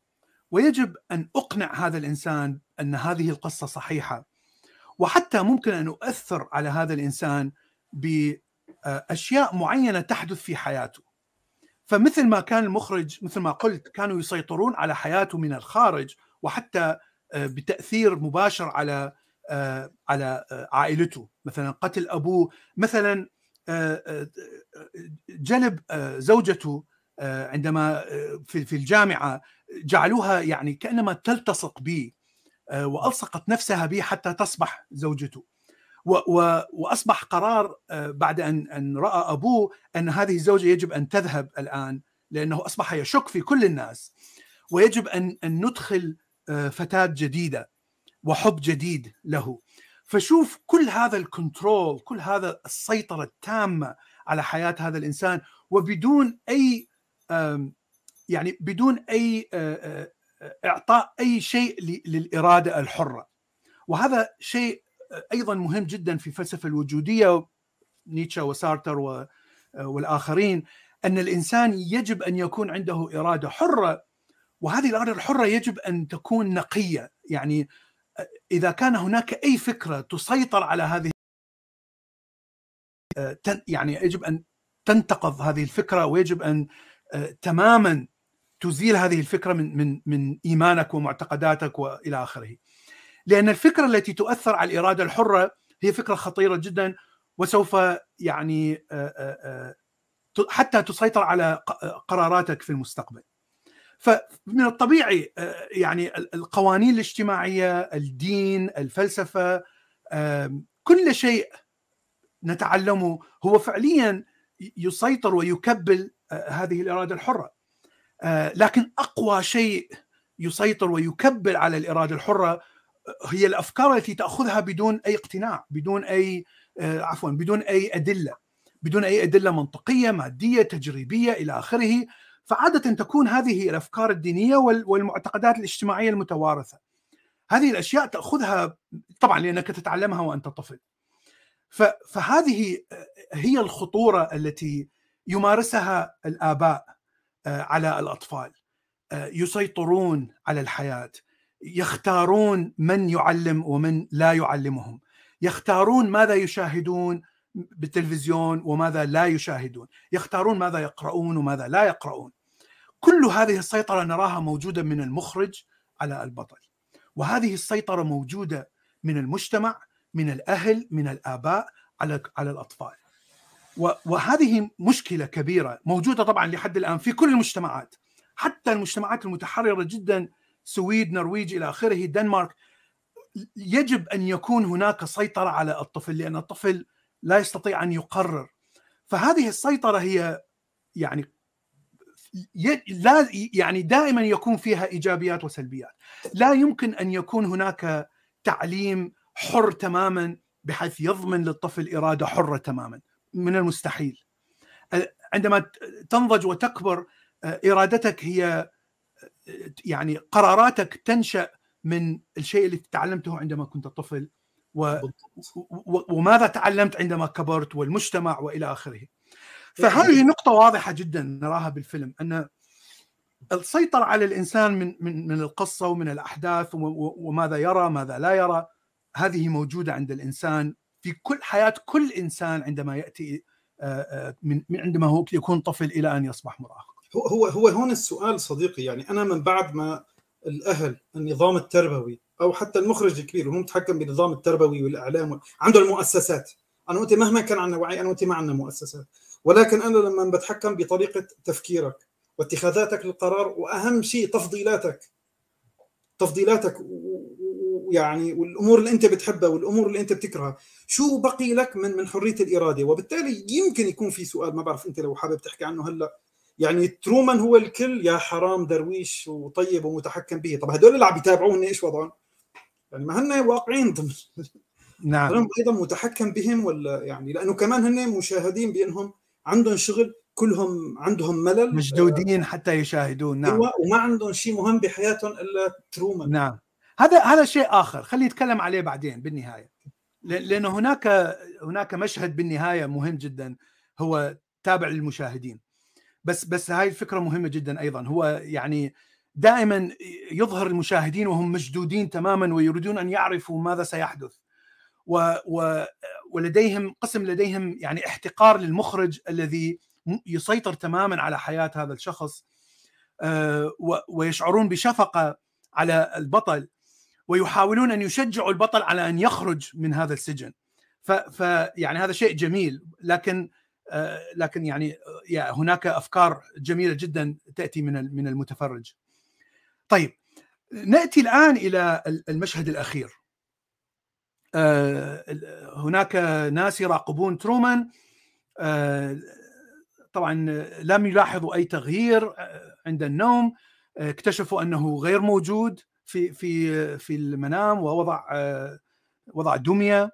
ويجب أن أقنع هذا الإنسان أن هذه القصة صحيحة. وحتى ممكن أن اؤثر على هذا الإنسان بأشياء معينة تحدث في حياته. فمثل ما كان المخرج مثل ما قلت كانوا يسيطرون على حياته من الخارج وحتى بتأثير مباشر على على عائلته. مثلا قتل أبوه مثلا جلب زوجته عندما في الجامعة جعلوها يعني كأنما تلتصق به آه، وألصقت نفسها به حتى تصبح زوجته. وأصبح قرار آه، بعد أن أن رأى أبوه أن هذه الزوجة يجب أن تذهب الآن لأنه أصبح يشك في كل الناس ويجب أن أن ندخل آه، فتاة جديدة وحب جديد له. فشوف كل هذا الكنترول كل هذا السيطرة التامة على حياة هذا الإنسان وبدون أي يعني بدون أي إعطاء أي شيء للإرادة الحرة. وهذا شيء أيضا مهم جدا في الفلسفه الوجودية نيتشه وسارتر والآخرين أن الإنسان يجب أن يكون عنده إرادة حرة وهذه الإرادة الحرة يجب أن تكون نقية. يعني إذا كان هناك أي فكرة تسيطر على هذه يعني يجب أن تنتقض هذه الفكرة ويجب أن تماما تزيل هذه الفكرة من من من إيمانك ومعتقداتك وإلى آخره. لأن الفكرة التي تؤثر على الإرادة الحرة هي فكرة خطيرة جدا وسوف يعني حتى تسيطر على قراراتك في المستقبل. فمن الطبيعي يعني القوانين الاجتماعية، الدين، الفلسفة كل شيء نتعلمه هو فعليا يسيطر ويكبل هذه الإرادة الحرة. آه، لكن أقوى شيء يسيطر ويكبل على الاراده الحرة آه، هي الأفكار التي تأخذها بدون أي اقتناع بدون أي آه، عفوا بدون أي أدلة بدون أي أدلة منطقية مادية تجريبية إلى آخره. فعادة تكون هذه الأفكار الدينية والمعتقدات الاجتماعية المتوارثة. هذه الأشياء تأخذها طبعا لأنك تتعلمها وأنت طفل. فهذه هي الخطورة التي يمارسها الآباء. على الأطفال آه، يسيطرون على الحياة يختارون من يعلم ومن لا يعلمهم يختارون ماذا يشاهدون بالتلفزيون وماذا لا يشاهدون يختارون ماذا يقرؤون وماذا لا يقرؤون. كل هذه السيطرة نراها موجودة من المخرج على البطل وهذه السيطرة موجودة من المجتمع من الأهل من الآباء على على الأطفال. وهذه مشكلة كبيرة موجودة طبعا لحد الآن في كل المجتمعات. حتى المجتمعات المتحررة جدا سويد نرويج إلى آخره دنمارك يجب أن يكون هناك سيطرة على الطفل لأن الطفل لا يستطيع أن يقرر. فهذه السيطرة هي يعني لا يعني دائما يكون فيها إيجابيات وسلبيات. لا يمكن أن يكون هناك تعليم حر تماما بحيث يضمن للطفل إرادة حرة تماما. من المستحيل. عندما تنضج وتكبر إرادتك هي يعني قراراتك تنشأ من الشيء اللي تعلمته عندما كنت طفل و... وماذا تعلمت عندما كبرت والمجتمع وإلى آخره. فهذه نقطة واضحة جدا نراها بالفيلم أن السيطرة على الإنسان من من من القصة ومن الأحداث وماذا يرى ماذا لا يرى هذه موجودة عند الإنسان في كل حياة كل إنسان عندما يأتي آه، آه، من عندما هو يكون طفل إلى أن يصبح مراهق. هو هو هو هون السؤال صديقي يعني أنا من بعد ما الأهل النظام التربوي أو حتى المخرج الكبير وهو متحكم بالنظام التربوي والإعلام عنده المؤسسات أنا وأنت مهما كان عندنا وعي أنا وأنت ما عندنا مؤسسات ولكن أنا لما بتحكم بطريقة تفكيرك واتخاذاتك للقرار وأهم شيء تفضيلاتك تفضيلاتك ويعني والأمور اللي أنت بتحبها والأمور اللي أنت بتكرهها شو بقي لك من من حرية الإرادة؟ وبالتالي يمكن يكون في سؤال ما بعرف أنت لو حابب تحكي عنه هلأ. يعني ترومان هو الكل يا حرام درويش وطيب ومتحكم به. طب هدول اللي عم يتابعون إيش وضعهم؟ يعني ما هن واقعين ضمن نعم. أيضا متحكم بهم ولا يعني؟ لأنه كمان هن مشاهدين بأنهم عندهم شغل كلهم عندهم ملل. مشدودين حتى يشاهدون نعم. أيوة وما عندهم شيء مهم بحياتهم إلا ترومان. نعم. هذا هذا شيء آخر. خلينا نتكلم عليه بعدين بالنهاية. لأنه هناك هناك مشهد بالنهاية مهم جدا. هو تابع للمشاهدين. بس بس هاي الفكرة مهمة جدا أيضا. هو يعني دائما يظهر المشاهدين وهم مشدودين تماما ويريدون أن يعرفوا ماذا سيحدث. و و ولديهم قسم لديهم يعني احتقار للمخرج الذي يسيطر تماما على حياة هذا الشخص. آه، ويشعرون بشفقة على البطل. ويحاولون أن يشجعوا البطل على أن يخرج من هذا السجن. فيعني هذا شيء جميل. لكن آه، لكن يعني هناك أفكار جميلة جدا تأتي من من المتفرج. طيب نأتي الآن إلى المشهد الأخير. آه، هناك ناس يراقبون ترومان. آه، طبعا لم يلاحظوا أي تغيير عند النوم. اكتشفوا أنه غير موجود. في في في المنام ووضع وضع دميه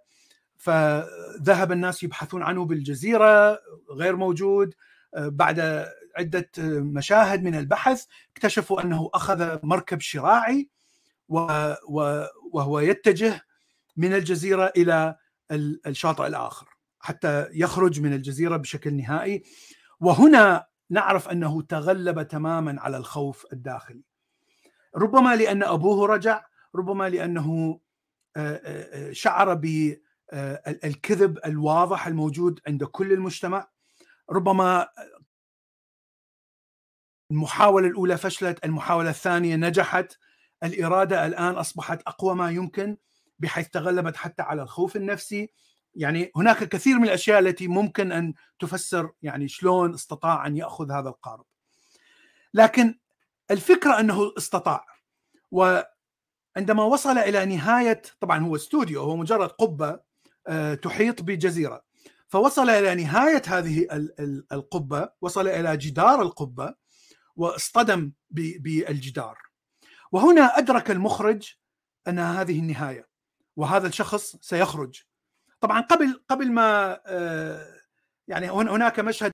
فذهب الناس يبحثون عنه بالجزيرة غير موجود. بعد عدة مشاهد من البحث اكتشفوا أنه أخذ مركب شراعي وهو يتجه من الجزيرة إلى الشاطئ الآخر حتى يخرج من الجزيرة بشكل نهائي. وهنا نعرف أنه تغلب تماما على الخوف الداخلي. ربما لأن أبوه رجع ربما لأنه شعر بالكذب الواضح الموجود عند كل المجتمع. ربما المحاولة الأولى فشلت المحاولة الثانية نجحت. الإرادة الآن أصبحت أقوى ما يمكن بحيث تغلبت حتى على الخوف النفسي. يعني هناك كثير من الأشياء التي ممكن أن تفسر يعني شلون استطاع أن يأخذ هذا القارب لكن الفكرة أنه استطاع. وعندما وصل إلى نهاية طبعا هو استوديو هو مجرد قبة آه، تحيط بجزيرة. فوصل إلى نهاية هذه القبة وصل إلى جدار القبة واصطدم بالجدار. وهنا أدرك المخرج أن هذه النهاية وهذا الشخص سيخرج. طبعا قبل قبل ما آه، يعني هناك مشهد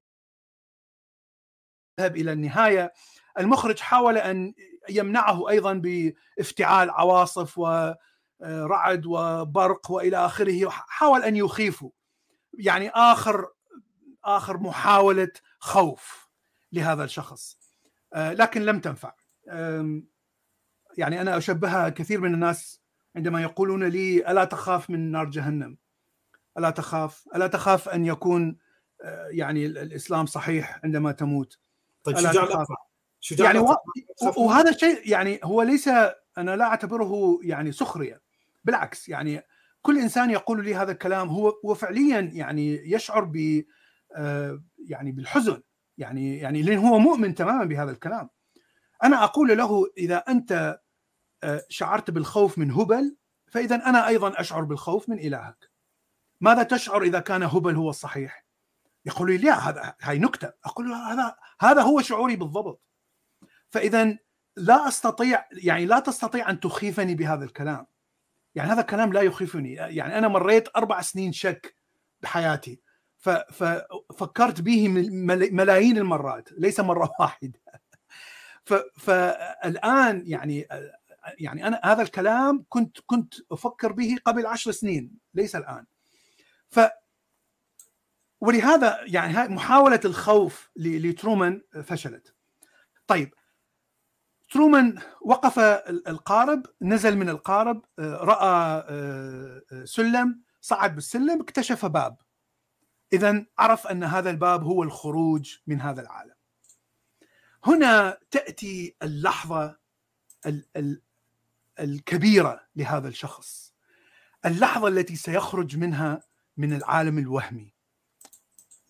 ذهب إلى النهاية. المخرج حاول أن يمنعه أيضا بافتعال عواصف ورعد وبرق وإلى آخره حاول أن يخيفه. يعني آخر آخر محاولة خوف لهذا الشخص. آه، لكن لم تنفع. يعني أنا أشبهها كثير من الناس عندما يقولون لي ألا تخاف من نار جهنم؟ ألا تخاف؟ ألا تخاف أن يكون آه، يعني الإسلام صحيح عندما تموت؟ طيب شجاع الاكثر شجاع يعني و... وهذا الشيء يعني هو ليس أنا لا أعتبره يعني سخرية بالعكس يعني كل إنسان يقول لي هذا الكلام هو هو فعليا يعني يشعر ب آه، يعني بالحزن يعني يعني لأن هو مؤمن تماما بهذا الكلام. أنا أقول له إذا أنت آه، شعرت بالخوف من هبل فإذا أنا أيضا أشعر بالخوف من إلهك. ماذا تشعر إذا كان هبل هو الصحيح؟ يقول لي لا هذا هاي نكتة. أقول له هذا هذا هو شعوري بالضبط. فإذا لا أستطيع يعني لا تستطيع أن تخيفني بهذا الكلام. يعني هذا الكلام لا يخيفني. يعني أنا مريت أربع سنين شك بحياتي. ففكرت به ملايين المرات ليس مرة واحدة. فالآن يعني يعني أنا هذا الكلام كنت كنت أفكر به قبل عشر سنين ليس الآن. ف ولهذا يعني محاولة الخوف لترومان فشلت. طيب ترومان وقف القارب نزل من القارب رأى سلم صعد بالسلم اكتشف باب. اذا عرف أن هذا الباب هو الخروج من هذا العالم. هنا تأتي اللحظة الكبيرة لهذا الشخص. اللحظة التي سيخرج منها من العالم الوهمي.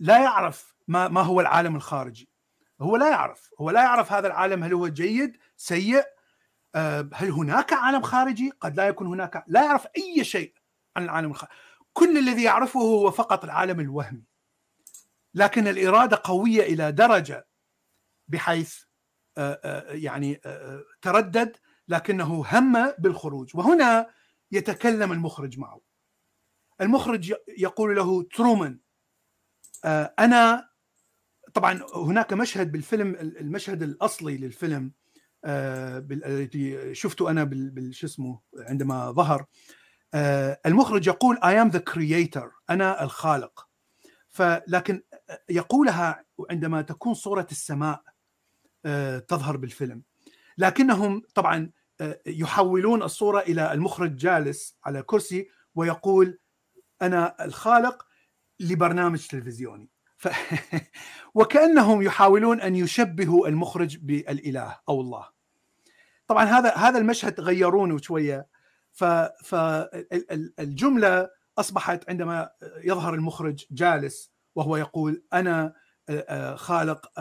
لا يعرف ما ما هو العالم الخارجي. هو لا يعرف. هو لا يعرف هذا العالم هل هو جيد سيء آه، هل هناك عالم خارجي؟ قد لا يكون هناك لا يعرف أي شيء عن العالم الخارجي كل الذي يعرفه هو فقط العالم الوهمي. لكن الإرادة قوية إلى درجة بحيث آه، آه، يعني تردد لكنه هم بالخروج. وهنا يتكلم المخرج معه. المخرج يقول له ترومان أنا طبعا هناك مشهد بالفيلم المشهد الأصلي للفيلم آه، الذي شفته أنا بالش اسمه عندما ظهر. آه، المخرج يقول I am the creator أنا الخالق. فلكن يقولها عندما تكون صورة السماء تظهر بالفيلم. لكنهم طبعا يحولون الصورة إلى المخرج جالس على كرسي ويقول أنا الخالق لبرنامج تلفزيوني. ف... وكأنهم يحاولون أن يشبهوا المخرج بالإله أو الله. طبعا هذا هذا المشهد غيرونه شوية. فالجمله أصبحت عندما يظهر المخرج جالس وهو يقول أنا خالق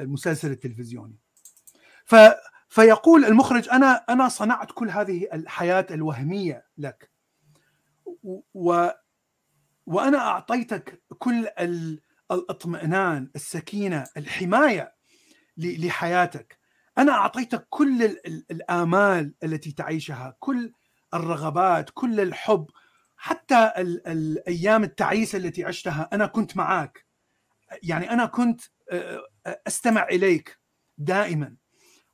المسلسل التلفزيوني. ف... فيقول المخرج أنا أنا صنعت كل هذه الحياة الوهمية لك. و وأنا أعطيتك كل الإطمئنان السكينة الحماية لحياتك. أنا اعطيتك كل الآمال التي تعيشها كل الرغبات كل الحب حتى الأيام التعيسه التي عشتها أنا كنت معك يعني أنا كنت أستمع إليك دائما.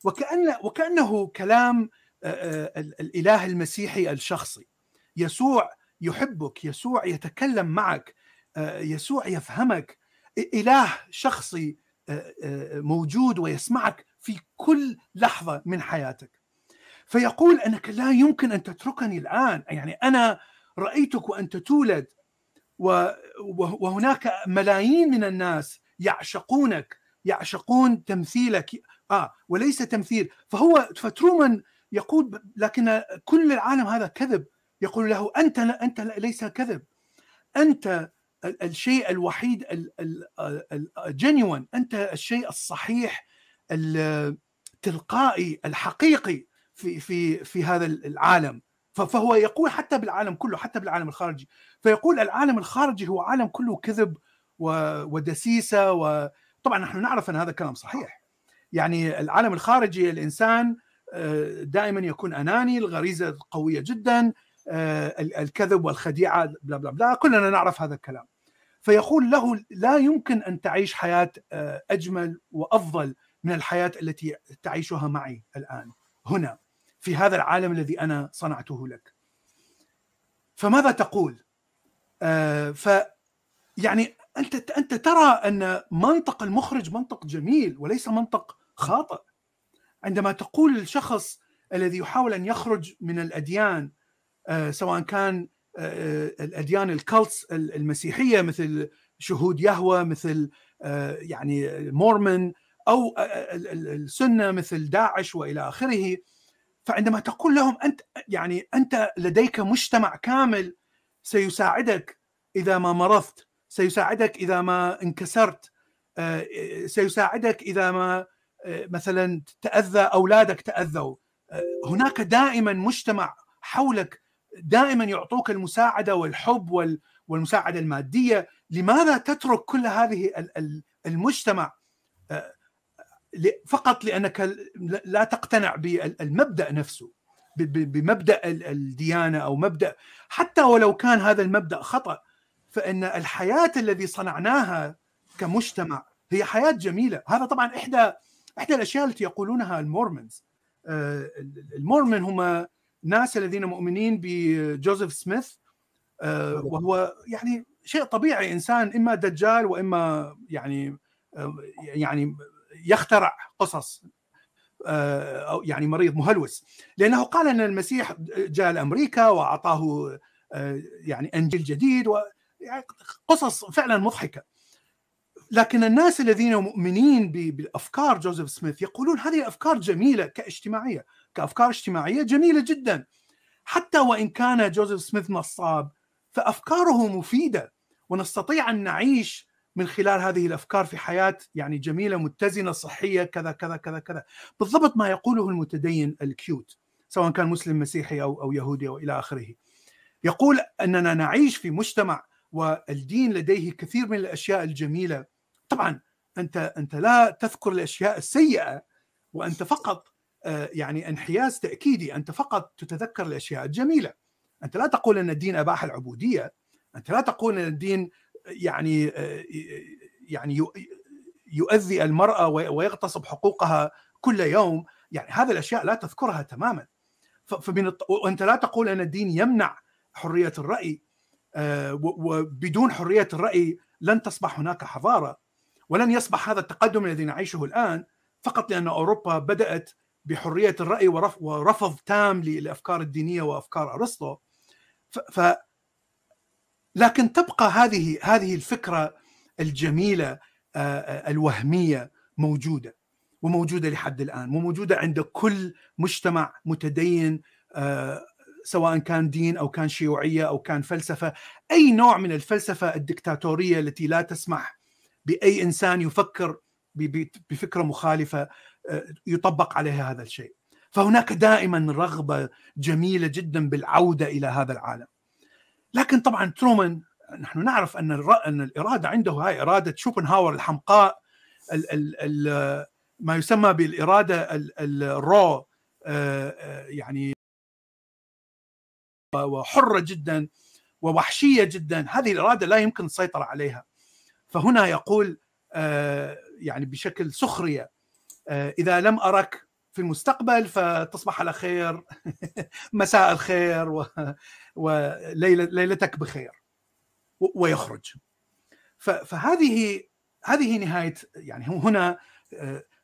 وكأن وكأنه كلام الإله المسيحي الشخصي. يسوع يحبك يسوع يتكلم معك يسوع يفهمك. إله شخصي موجود ويسمعك. في كل لحظة من حياتك. فيقول أنك لا يمكن أن تتركني الآن. يعني أنا رأيتك وأنت تولد وهناك ملايين من الناس يعشقونك يعشقون تمثيلك. آه وليس تمثيل. فهو فترومان يقول لكن كل العالم هذا كذب. يقول له أنت أنت ليس كذب. أنت الشيء الوحيد الجنيون أنت الشيء الصحيح التلقائي الحقيقي في في في هذا العالم. فهو يقول حتى بالعالم كله حتى بالعالم الخارجي. فيقول العالم الخارجي هو عالم كله كذب ودسيسة وطبعا نحن نعرف أن هذا الكلام صحيح. يعني العالم الخارجي الإنسان دائما يكون أناني الغريزة قوية جدا الكذب والخديعة بلا بلا بلا كلنا نعرف هذا الكلام. فيقول له لا يمكن أن تعيش حياة أجمل وأفضل. من الحياة التي تعيشها معي الآن هنا في هذا العالم الذي أنا صنعته لك. فماذا تقول؟ آه ف يعني أنت أنت ترى أن منطق المخرج منطق جميل وليس منطق خاطئ. عندما تقول للشخص الذي يحاول أن يخرج من الأديان آه سواء كان آه الأديان الكالتس المسيحية مثل شهود يهوى مثل آه يعني مورمن أو السنة مثل داعش وإلى آخره فعندما تقول لهم أنت يعني أنت لديك مجتمع كامل سيساعدك إذا ما مرضت سيساعدك إذا ما انكسرت سيساعدك إذا ما مثلا تأذى أولادك تأذوا. هناك دائما مجتمع حولك دائما يعطوك المساعدة والحب والمساعدة المادية. لماذا تترك كل هذه المجتمع؟ فقط لأنك لا تقتنع بالمبدأ نفسه بمبدأ الديانة أو مبدأ حتى ولو كان هذا المبدأ خطأ فإن الحياة الذي صنعناها كمجتمع هي حياة جميلة. هذا طبعا إحدى إحدى الأشياء التي يقولونها المورمنز. المورمن هم ناس الذين مؤمنين بجوزيف سميث وهو يعني شيء طبيعي إنسان إما دجال وإما يعني يعني يخترع قصص أو يعني مريض مهلوس. لأنه قال أن المسيح جاء لأمريكا وأعطاه يعني أنجيل جديد و يعني قصص فعلا مضحكة. لكن الناس الذين مؤمنين بافكار جوزيف سميث يقولون هذه افكار جميلة كاجتماعية كأفكار اجتماعية جميلة جدا. حتى وإن كان جوزيف سميث نصاب فأفكاره مفيدة ونستطيع أن نعيش من خلال هذه الأفكار في حياة يعني جميلة متزنة صحية كذا كذا كذا كذا. بالضبط ما يقوله المتدين الكيوت سواء كان مسلم مسيحي أو أو يهودي أو إلى آخره. يقول أننا نعيش في مجتمع والدين لديه كثير من الأشياء الجميلة. طبعا أنت أنت لا تذكر الأشياء السيئة وأنت فقط يعني انحياز تأكيدي. أنت فقط تتذكر الأشياء الجميلة. أنت لا تقول أن الدين أباح العبودية. أنت لا تقول أن الدين يعني يعني يؤذي المرأة ويغتصب حقوقها كل يوم. يعني هذه الأشياء لا تذكرها تماما. فمن وأنت لا تقول أن الدين يمنع حرية الرأي وبدون حرية الرأي لن تصبح هناك حضارة ولن يصبح هذا التقدم الذي نعيشه الآن فقط لأن أوروبا بدأت بحرية الرأي ورفض تام للأفكار الدينية وأفكار أرسطو. ف لكن تبقى هذه هذه الفكرة الجميلة الوهمية موجودة وموجودة لحد الآن وموجودة عند كل مجتمع متدين سواء كان دين أو كان شيوعية أو كان فلسفة. أي نوع من الفلسفة الدكتاتورية التي لا تسمح بأي إنسان يفكر بفكرة مخالفة يطبق عليها هذا الشيء. فهناك دائما رغبة جميلة جدا بالعودة إلى هذا العالم. لكن طبعا ترومان نحن نعرف أن أن الإرادة عنده هاي إرادة شوبنهاور الحمقاء ال ال ال ما يسمى بالإرادة الرو يعني وحرة جدا ووحشية جدا. هذه الإرادة لا يمكن السيطرة عليها. فهنا يقول يعني بشكل سخرية إذا لم أرك في المستقبل فتصبح على خير مساء الخير و... وليلتك بخير ويخرج. فهذه هذه نهاية يعني هنا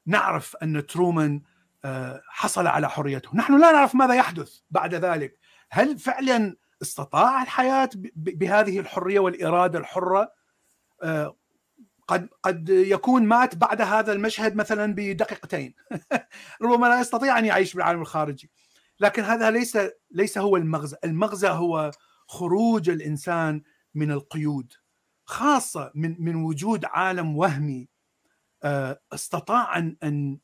نعرف أن ترومان حصل على حريته. نحن لا نعرف ماذا يحدث بعد ذلك. هل فعلا استطاع الحياة بهذه الحرية والإرادة الحرة؟ قد قد يكون مات بعد هذا المشهد مثلا بدقيقتين. ربما لا يستطيع أن يعيش بالعالم الخارجي. لكن هذا ليس ليس هو المغزى. المغزى هو خروج الإنسان من القيود خاصة من من وجود عالم وهمي استطاع أن أن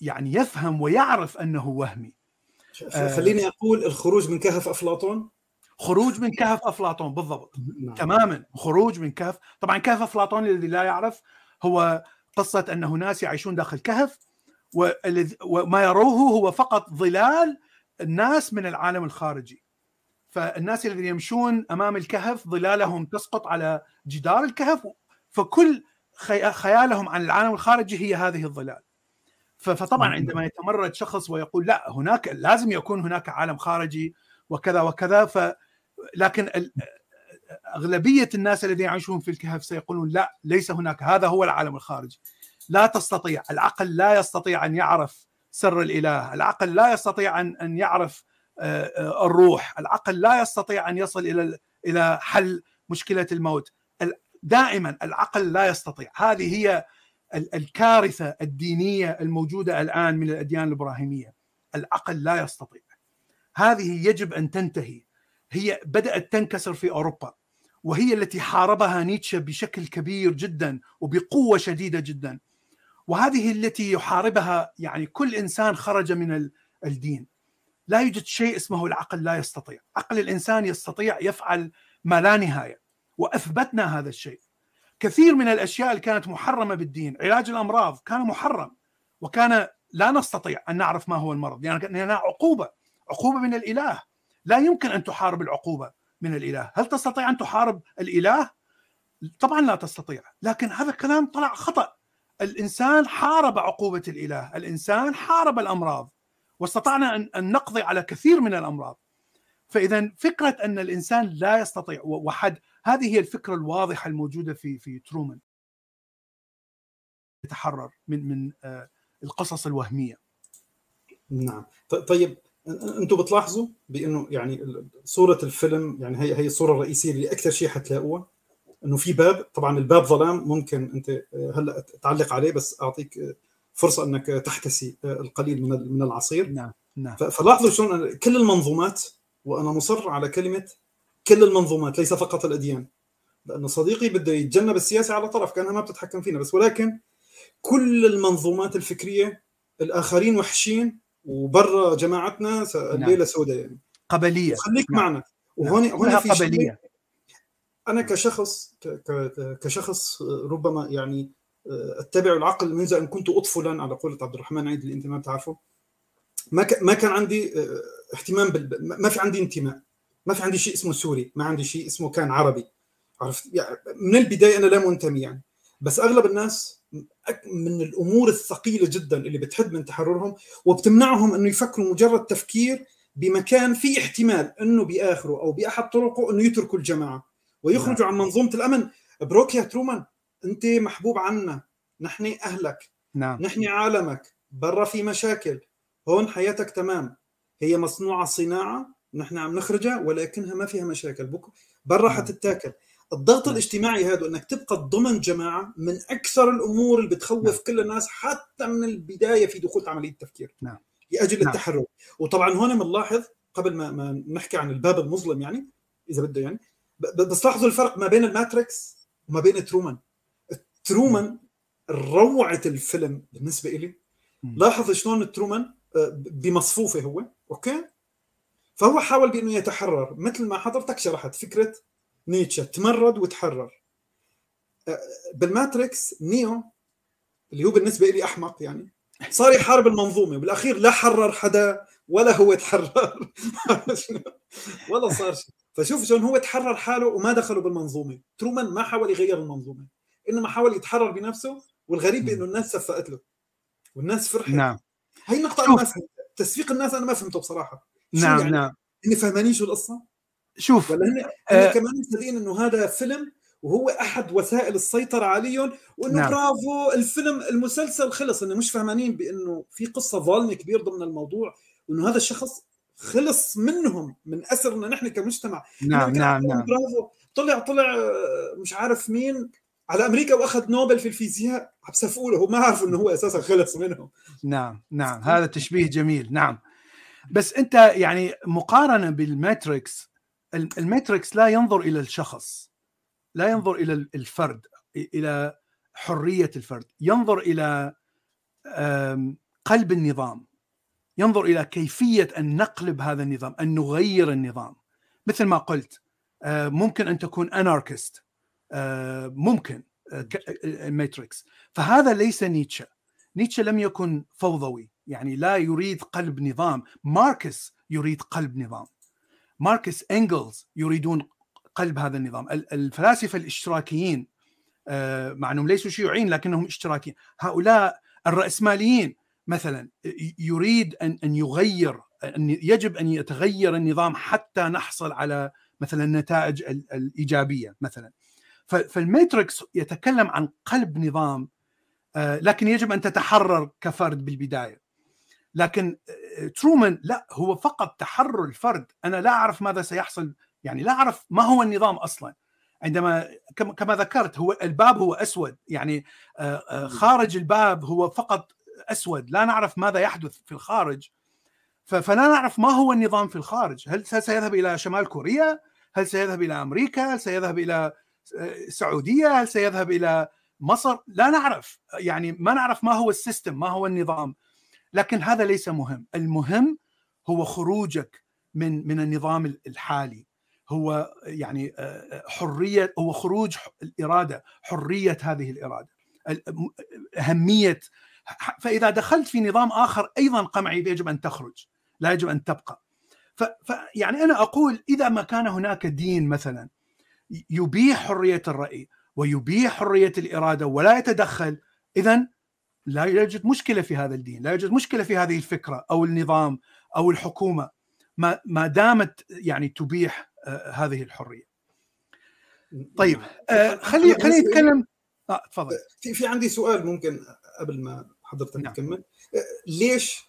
يعني يفهم ويعرف أنه وهمي. خليني أقول الخروج من كهف أفلاطون. خروج من كهف أفلاطون بالضبط. نعم. تماما خروج من كهف. طبعا كهف أفلاطون الذي لا يعرف هو قصة انه ناس يعيشون داخل كهف وما يروه هو فقط ظلال الناس من العالم الخارجي. فالناس الذين يمشون أمام الكهف ظلالهم تسقط على جدار الكهف فكل خيالهم عن العالم الخارجي هي هذه الظلال. فطبعا عندما يتمرد شخص ويقول لا هناك لازم يكون هناك عالم خارجي وكذا وكذا ف لكن أغلبية الناس الذين يعيشون في الكهف سيقولون لا ليس هناك هذا هو العالم الخارجي. لا تستطيع العقل لا يستطيع أن يعرف سر الإله العقل لا يستطيع ان أن يعرف الروح العقل لا يستطيع أن يصل إلى إلى حل مشكلة الموت. دائما العقل لا يستطيع. هذه هي الكارثة الدينية الموجودة الآن من الأديان الإبراهيمية. العقل لا يستطيع. هذه يجب أن تنتهي. هي بدأت تنكسر في أوروبا وهي التي حاربها نيتشه بشكل كبير جدا وبقوة شديدة جدا. وهذه التي يحاربها يعني كل إنسان خرج من الدين. لا يوجد شيء اسمه العقل لا يستطيع. عقل الإنسان يستطيع يفعل ما لا نهاية وأثبتنا هذا الشيء. كثير من الأشياء اللي كانت محرمة بالدين علاج الأمراض كان محرم وكان لا نستطيع أن نعرف ما هو المرض. يعني لانها عقوبة عقوبة من الإله. لا يمكن أن تحارب العقوبة من الإله. هل تستطيع أن تحارب الإله؟ طبعا لا تستطيع. لكن هذا الكلام طلع خطأ. الإنسان حارب عقوبة الإله. الإنسان حارب الأمراض. واستطعنا ان نقضي على كثير من الأمراض. فإذا فكرة أن الإنسان لا يستطيع وحد هذه هي الفكرة الواضحة الموجودة في في ترومان. يتحرر من من القصص الوهمية. نعم. طيب أنتم بتلاحظوا بانه يعني صورة الفيلم يعني هي هي الصورة الرئيسية اللي أكثر شيء حتلاقوها إنه في باب طبعا الباب ظلام ممكن أنت هلأ تعلق عليه بس أعطيك فرصة إنك تحتسي القليل من من العصير. نعم نعم. فلاحظوا شلون كل المنظومات وأنا مصر على كلمة كل المنظومات ليس فقط الأديان لأنه صديقي بده يتجنب السياسة على طرف كأنها ما بتتحكم فينا بس ولكن كل المنظومات الفكرية الآخرين وحشين وبرا جماعتنا الليلة سوداء يعني. قبلية. خليك نعم. معنا. وهون نعم. هون في قبلية. أنا كشخص كشخص ربما يعني أتبع العقل منذ أن كنت اطفلا على قولة عبد الرحمن عيد اللي أنت ما بتعرفه. ما ما كان عندي اهتمام بال... ما في عندي انتماء. ما في عندي شيء اسمه سوري. ما عندي شيء اسمه كان عربي. عرفت؟ يعني من البداية أنا لا منتمي يعني. بس أغلب الناس من الأمور الثقيلة جدا اللي بتحد من تحررهم وبتمنعهم إنه يفكروا مجرد تفكير بمكان في احتمال إنه بآخره أو بأحد طرقه إنه يتركوا الجماعة ويخرجوا نعم. عن منظومة الأمن. بروك يا ترومان أنت محبوب عنا. نحن أهلك. نعم. نحن عالمك. برا في مشاكل. هون حياتك تمام. هي مصنوعة صناعة. نحن عم نخرجها ولكنها ما فيها مشاكل. برا نعم. حتتاكل. الضغط الاجتماعي هذا إنك تبقى ضمن جماعة من أكثر الأمور اللي بتخوف نعم. كل الناس حتى من البداية في دخول عملية التفكير نعم. لأجل نعم. التحرر. وطبعا هون بنلاحظ قبل ما ما نحكي عن الباب المظلم يعني إذا بده يعني بس لاحظوا الفرق ما بين الماتريكس وما بين ترومان. ترومان روعة الفيلم بالنسبة لي مم. لاحظ شلون ترومان آه، بمصفوفة هو okay؟ فهو حاول بإنه يتحرر. مثل ما حضرتك شرحت فكرة نيتشه تمرد وتحرر. آه، بالماتريكس نيو اللي هو بالنسبة لي أحمق يعني صار يحارب المنظومة بالأخير لا حرر حدا ولا هو تحرر. ولا صار شيء فشوف شلون هو تحرر حاله وما دخلوا بالمنظومة. ترومان ما حاول يغير المنظومة إنما حاول يتحرر بنفسه والغريب إنه الناس صفقت له والناس فرحت. نعم. هي النقطة فهمت. تسويق الناس أنا ما فهمته بصراحة. نعم يعني؟ نعم. هن فاهمانين شو القصة؟ شوف هن آه. كمان مصدقين إنه هذا فيلم وهو أحد وسائل السيطرة عليهم وإنه نعم. برافو الفيلم المسلسل خلص. انه مش فاهمانين بإنه في قصة ظالمة كبير ضمن الموضوع وإنه هذا الشخص خلص منهم من اسرنا نحن كمجتمع. نعم نعم نعم. برافو. طلع طلع آه، مش عارف مين على أمريكا وأخذ نوبل في الفيزياء. عم بسفقوا له هو ما عارف إنه هو أساسا خلص منهم. نعم نعم. هذا تشبيه جميل. نعم. بس أنت يعني مقارنة بالماتريكس ال- الماتريكس لا ينظر إلى الشخص لا ينظر إلى ال- الفرد إلى حرية الفرد. ينظر إلى قلب النظام. ينظر إلى كيفية أن نقلب هذا النظام أن نغير النظام. مثل ما قلت آه، ممكن أن تكون anarchist ممكن آه، ك- الماتريكس فهذا ليس نيتشه. نيتشه لم يكن فوضوي يعني لا يريد قلب نظام. ماركس يريد قلب نظام. ماركس إنجلز يريدون قلب هذا النظام. ال- الفلاسفة الاشتراكيين آه، مع أنهم ليسوا شيوعيين لكنهم اشتراكيين هؤلاء الرأسماليين مثلا ي- يريد ان أن يغير أن يجب أن يتغير النظام حتى نحصل على مثلا النتائج ال- الإيجابية مثلا. ف- فالماتريكس يتكلم عن قلب نظام آه، لكن يجب أن تتحرر كفرد بالبداية. لكن آه، ترومان لا هو فقط تحرر الفرد. أنا لا أعرف ماذا سيحصل يعني لا أعرف ما هو النظام أصلا. عندما كما ذكرت هو الباب هو أسود. يعني آه، آه، خارج الباب هو فقط أسود. لا نعرف ماذا يحدث في الخارج. فلا نعرف ما هو النظام في الخارج. هل سيذهب إلى شمال كوريا؟ هل سيذهب إلى أمريكا؟ هل سيذهب إلى السعوديه هل سيذهب إلى مصر؟ لا نعرف. يعني ما نعرف ما هو السيستم ما هو النظام. لكن هذا ليس مهم. المهم هو خروجك من من النظام الحالي. هو يعني آه، حرية هو خروج الإرادة حرية هذه الإرادة. أهمية. فإذا دخلت في نظام آخر أيضا قمعي يجب أن تخرج. لا يجب أن تبقى. ف ف- يعني أنا أقول إذا ما كان هناك دين مثلا يبيح حرية الرأي ويبيح حرية الإرادة ولا يتدخل اذا لا يوجد مشكلة في هذا الدين، لا يوجد مشكلة في هذه الفكرة أو النظام أو الحكومة ما ما دامت يعني تبيح آه، هذه الحرية. طيب آه، خلي خلينا نتكلم آه تفضل. في في عندي سؤال ممكن قبل ما حضرتك نعم. تكمل. آه، ليش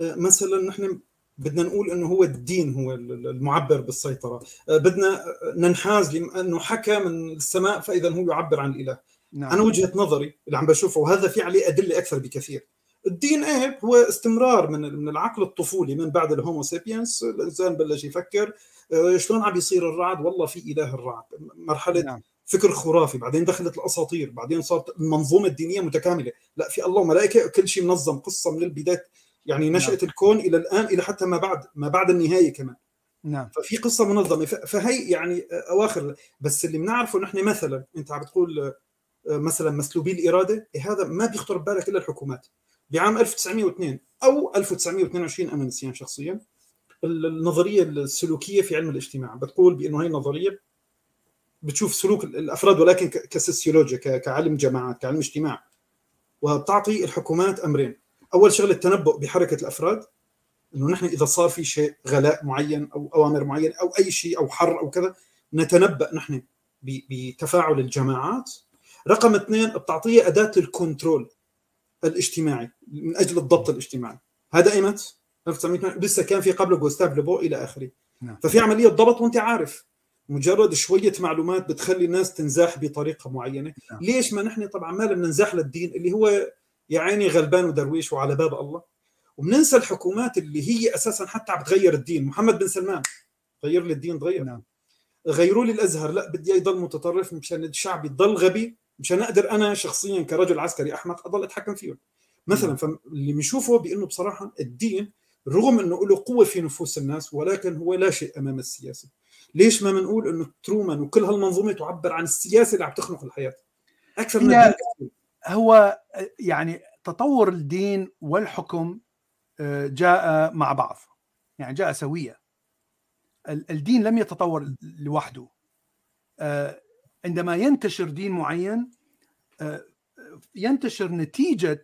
آه، مثلا نحن بدنا نقول إنه هو الدين هو المعبر بالسيطرة. آه، بدنا ننحاز لأنه حكى من السماء فاذا هو يعبر عن الإله. نعم. أنا وجهة نظري اللي عم بشوفه وهذا في عليه أدلة أكثر بكثير. الدين إيه هو استمرار من من العقل الطفولي من بعد الهومو سيبينس الإنسان بلش يفكر آه، شلون عم يصير الرعد؟ والله في إله الرعد. مرحلة نعم. فكر خرافي بعدين دخلت الأساطير بعدين صارت المنظومة الدينية متكاملة. لا في الله وملائكة كل شيء منظم قصة من البداية يعني نشاه نعم. الكون إلى الآن إلى حتى ما بعد ما بعد النهاية كمان. نعم. ففي قصة منظمة. فهي يعني أواخر. بس اللي بنعرفه نحن مثلا أنت عم بتقول آه، مثلا مسلوبي الإرادة إيه هذا ما بيخطر ببالك إلا الحكومات. بعام 1902 أو 1922 أنا نسيان شخصيا النظرية السلوكية في علم الاجتماع. بتقول بأنه هي النظرية بتشوف سلوك الأفراد ولكن كسوسيولوجيا كعلم جماعات كعلم اجتماع. وبتعطي الحكومات أمرين. أول شغلة التنبؤ بحركة الأفراد إنه نحن إذا صار في شيء غلاء معين أو أوامر معينة أو أي شيء أو حر أو كذا نتنبأ نحن بتفاعل الجماعات رقم اثنين بتعطيه أداة الكنترول الاجتماعي من أجل الضبط الاجتماعي. هذا ايمت 1900 لسه كان في قبله جوستاف ليبو إلى آخره. نعم. ففي عملية ضبط وأنت عارف مجرد شوية معلومات بتخلي الناس تنزاح بطريقة معينة. نعم. ليش ما نحن طبعا ما بدنا ننزاح للدين اللي هو يا عيني غلبان ودرويش وعلى باب الله؟ وبننسى الحكومات اللي هي أساسا حتى عم تغير الدين. محمد بن سلمان غير لي الدين تغير. نعم. غيروا لي الأزهر لا بدي يضل متطرف مشان الشعب يضل غبي. مشان أقدر أنا شخصيا كرجل عسكري أحمق أضل أتحكم فيهم مثلا فاللي بنشوفه بأنه بصراحة الدين رغم أنه له قوة في نفوس الناس ولكن هو لا شيء أمام السياسة. ليش ما بنقول أنه ترومان وكل هالمنظومة تعبر عن السياسة اللي عم تخنق الحياة؟ أكثر من هو يعني تطور الدين والحكم آه، جاء مع بعض. يعني جاء سويا الدين لم يتطور لوحده. آه، عندما ينتشر دين معين آه، ينتشر نتيجة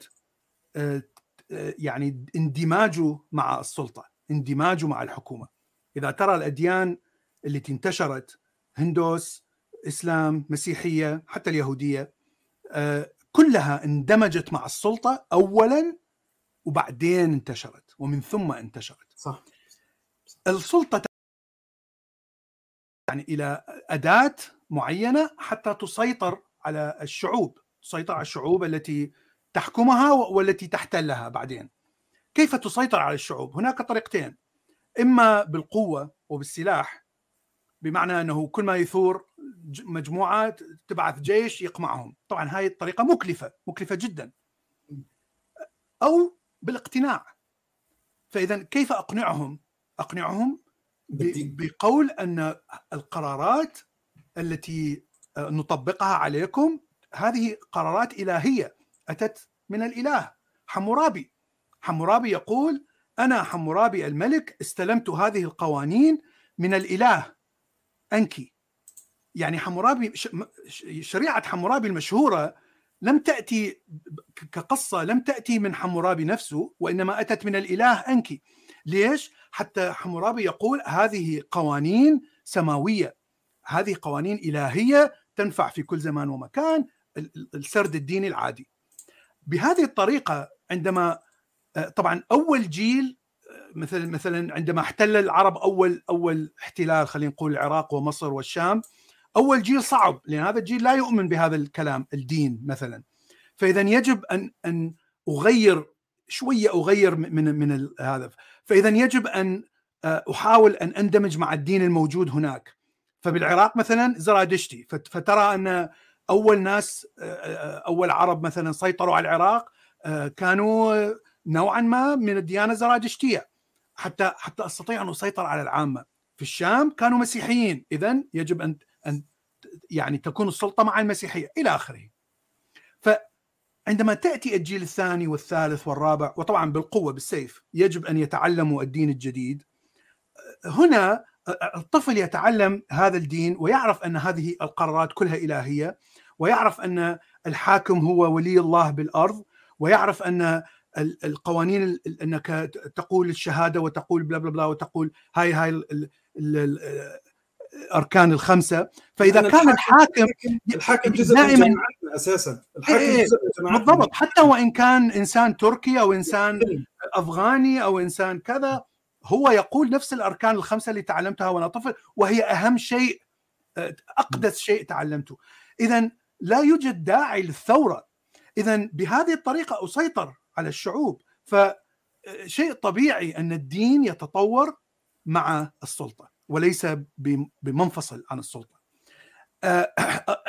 يعني اندماجه مع السلطة اندماجه مع الحكومة. إذا ترى الأديان التي انتشرت هندوس إسلام مسيحية حتى اليهودية كلها اندمجت مع السلطة اولا وبعدين انتشرت ومن ثم انتشرت. صح. السلطة يعني إلى أداة معينة حتى تسيطر على الشعوب تسيطر على الشعوب التي تحكمها والتي تحتلها بعدين. كيف تسيطر على الشعوب؟ هناك طريقتين. إما بالقوة وبالسلاح بمعنى أنه كل ما يثور مجموعة تبعث جيش يقمعهم. طبعا هاي الطريقة مكلفة مكلفة جدا. أو بالاقتناع. فاذا كيف أقنعهم؟ أقنعهم بقول أن القرارات التي نطبقها عليكم هذه قرارات إلهية أتت من الإله حمورابي. حمورابي يقول أنا حمورابي الملك استلمت هذه القوانين من الإله انكي يعني حمورابي شريعة حمورابي المشهورة لم تأتي كقصة لم تأتي من حمورابي نفسه وإنما أتت من الإله انكي ليش؟ حتى حمورابي يقول هذه قوانين سماوية. هذه قوانين إلهية تنفع في كل زمان ومكان السرد الديني العادي. بهذه الطريقة عندما طبعا أول جيل مثلا مثلا عندما احتل العرب أول أول احتلال خلينا نقول العراق ومصر والشام أول جيل صعب لأن هذا الجيل لا يؤمن بهذا الكلام الدين مثلا. فاذا يجب أن أن أغير شوية أغير من من هذا. فاذا يجب أن آه، أحاول أن أندمج مع الدين الموجود هناك. فبالعراق مثلا زرادشتي فترى أن أول ناس أول عرب مثلا سيطروا على العراق كانوا نوعا ما من الديانة الزرادشتيه حتى حتى أستطيع أن أسيطر على العامة. في الشام كانوا مسيحيين. اذا يجب أن أن يعني تكون السلطة مع المسيحية إلى آخره. فعندما تأتي الجيل الثاني والثالث والرابع وطبعا بالقوة بالسيف يجب أن يتعلموا الدين الجديد. هنا الطفل يتعلم هذا الدين ويعرف أن هذه القرارات كلها إلهية ويعرف أن الحاكم هو ولي الله بالأرض ويعرف أن القوانين أنك تقول الشهادة وتقول بلا بلا بلا وتقول هاي هاي الأركان الخمسة. فإذا كان الحاكم الحاكم جزء دائما من أساسا. الحاكم إيه جزء من بالضبط. حتى وإن كان إنسان تركي أو إنسان أفغاني أو إنسان كذا هو يقول نفس الأركان الخمسة اللي تعلمتها وأنا طفل وهي أهم شيء أقدس شيء تعلمته. اذا لا يوجد داعي للثورة. اذا بهذه الطريقة أسيطر على الشعوب. فشيء طبيعي أن الدين يتطور مع السلطة وليس بمنفصل عن السلطة. آه،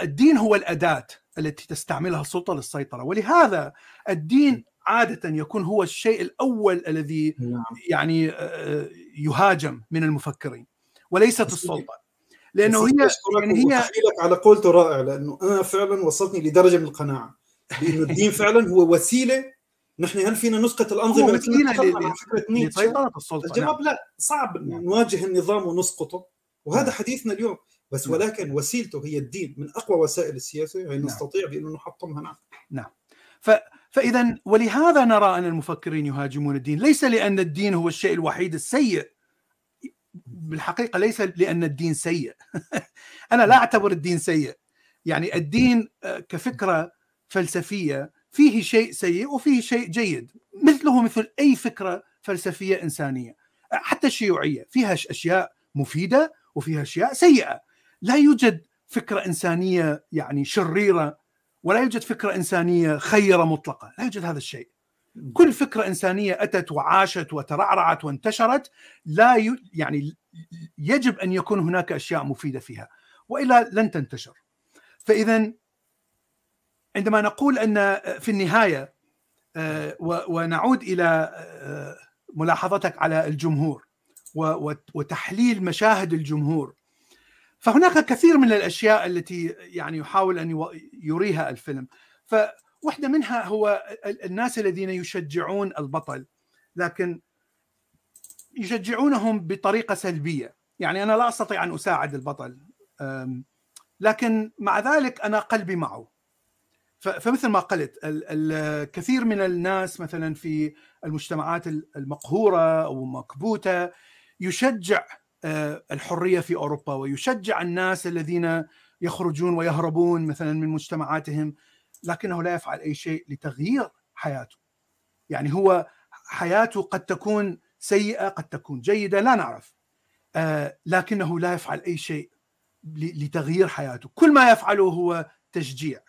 الدين هو الأداة التي تستعملها السلطة للسيطرة. ولهذا الدين عادة يكون هو الشيء الأول الذي نعم. يعني آه، يهاجم من المفكرين وليست السلطة لأنه هي يعني هي على قولته رائع لأنه أنا فعلا وصلتني لدرجة من القناعة بانه الدين فعلا هو وسيلة نحن هل فينا نسقط الأنظمة التي لسيطرة السلطة الجواب نعم. لا صعب نعم. نواجه النظام ونسقطه وهذا. حديثنا اليوم بس. ولكن وسيلته هي الدين من أقوى وسائل السياسة يعني نعم. نستطيع بانه نحطمها نعم نعم ف... فإذا ولهذا نرى أن المفكرين يهاجمون الدين. ليس لأن الدين هو الشيء الوحيد السيء. بالحقيقة ليس لأن الدين سيء. أنا لا أعتبر الدين سيء. يعني الدين آه، كفكرة فلسفية فيه شيء سيء وفيه شيء جيد. مثله مثل أي فكرة فلسفية إنسانية. حتى الشيوعية. فيها أشياء مفيدة وفيها أشياء سيئة. لا يوجد فكرة إنسانية يعني شريرة ولا يوجد فكرة إنسانية خيرة مطلقة لا يوجد هذا الشيء. كل فكرة إنسانية أتت وعاشت وترعرعت وانتشرت لا ي... يعني يجب أن يكون هناك أشياء مفيدة فيها وإلا لن تنتشر. فإذا عندما نقول أن في النهاية آه، ونعود إلى آه، ملاحظتك على الجمهور وتحليل مشاهد الجمهور فهناك كثير من الأشياء التي يعني يحاول أن يريها الفيلم. فواحدة منها هو الناس الذين يشجعون البطل لكن يشجعونهم بطريقة سلبية. يعني أنا لا أستطيع أن أساعد البطل لكن مع ذلك أنا قلبي معه. فمثل ما قلت الكثير من الناس مثلا في المجتمعات المقهورة أو مكبوتة يشجع الحرية في أوروبا ويشجع الناس الذين يخرجون ويهربون مثلا من مجتمعاتهم لكنه لا يفعل أي شيء لتغيير حياته. يعني هو حياته قد تكون سيئة قد تكون جيدة لا نعرف. آه، لكنه لا يفعل أي شيء لتغيير حياته. كل ما يفعله هو تشجيع.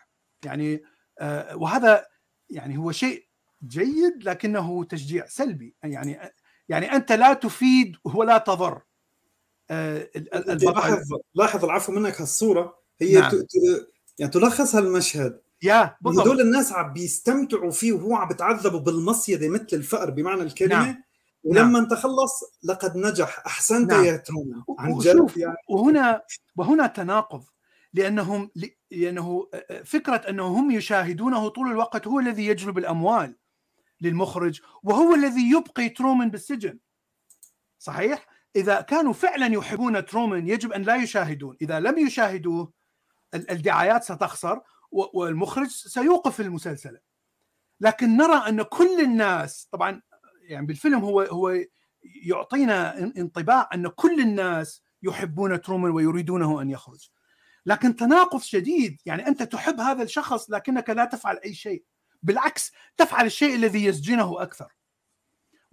يعني آه، وهذا يعني هو شيء جيد لكنه تشجيع سلبي. يعني يعني أنت لا تفيد ولا تضر. آه، لاحظ لاحظ العفو منك هالصورة. هي نعم. يعني تلخص هالمشهد. يا بالضبط. هدول الناس عم بيستمتعوا فيه وهو عم بتعذبوا بالمصيدة مثل الفأر بمعنى الكلمة نعم. ولما نعم. تخلص لقد نجح. أحسنت نعم. يا ترومان عن جد يعني. وهنا وهنا تناقض. لأنهم لأنه فكرة أنه هم يشاهدونه طول الوقت هو الذي يجلب الأموال للمخرج وهو الذي يبقي ترومان بالسجن. صحيح؟ إذا كانوا فعلا يحبون ترومان يجب أن لا يشاهدون. إذا لم يشاهدوه الدعايات ستخسر والمخرج سيوقف المسلسل. لكن نرى أن كل الناس طبعا يعني بالفيلم هو هو يعطينا انطباع أن كل الناس يحبون ترومان ويريدونه أن يخرج. لكن تناقض شديد. يعني أنت تحب هذا الشخص لكنك لا تفعل أي شيء. بالعكس تفعل الشيء الذي يسجنه أكثر.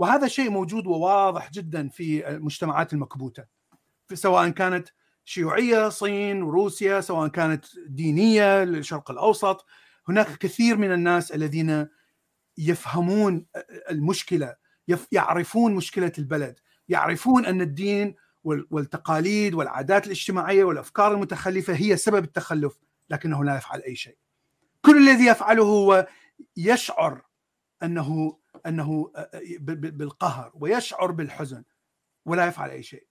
وهذا شيء موجود وواضح جدا في المجتمعات المكبوتة سواء كانت شيوعية صين وروسيا سواء كانت دينية للشرق الأوسط. هناك كثير من الناس الذين يفهمون المشكلة يعرفون مشكلة البلد يعرفون أن الدين والتقاليد والعادات الاجتماعية والأفكار المتخلفة هي سبب التخلف لكنه لا يفعل أي شيء. كل الذي يفعله هو يشعر أنه أنه بالقهر ويشعر بالحزن ولا يفعل أي شيء.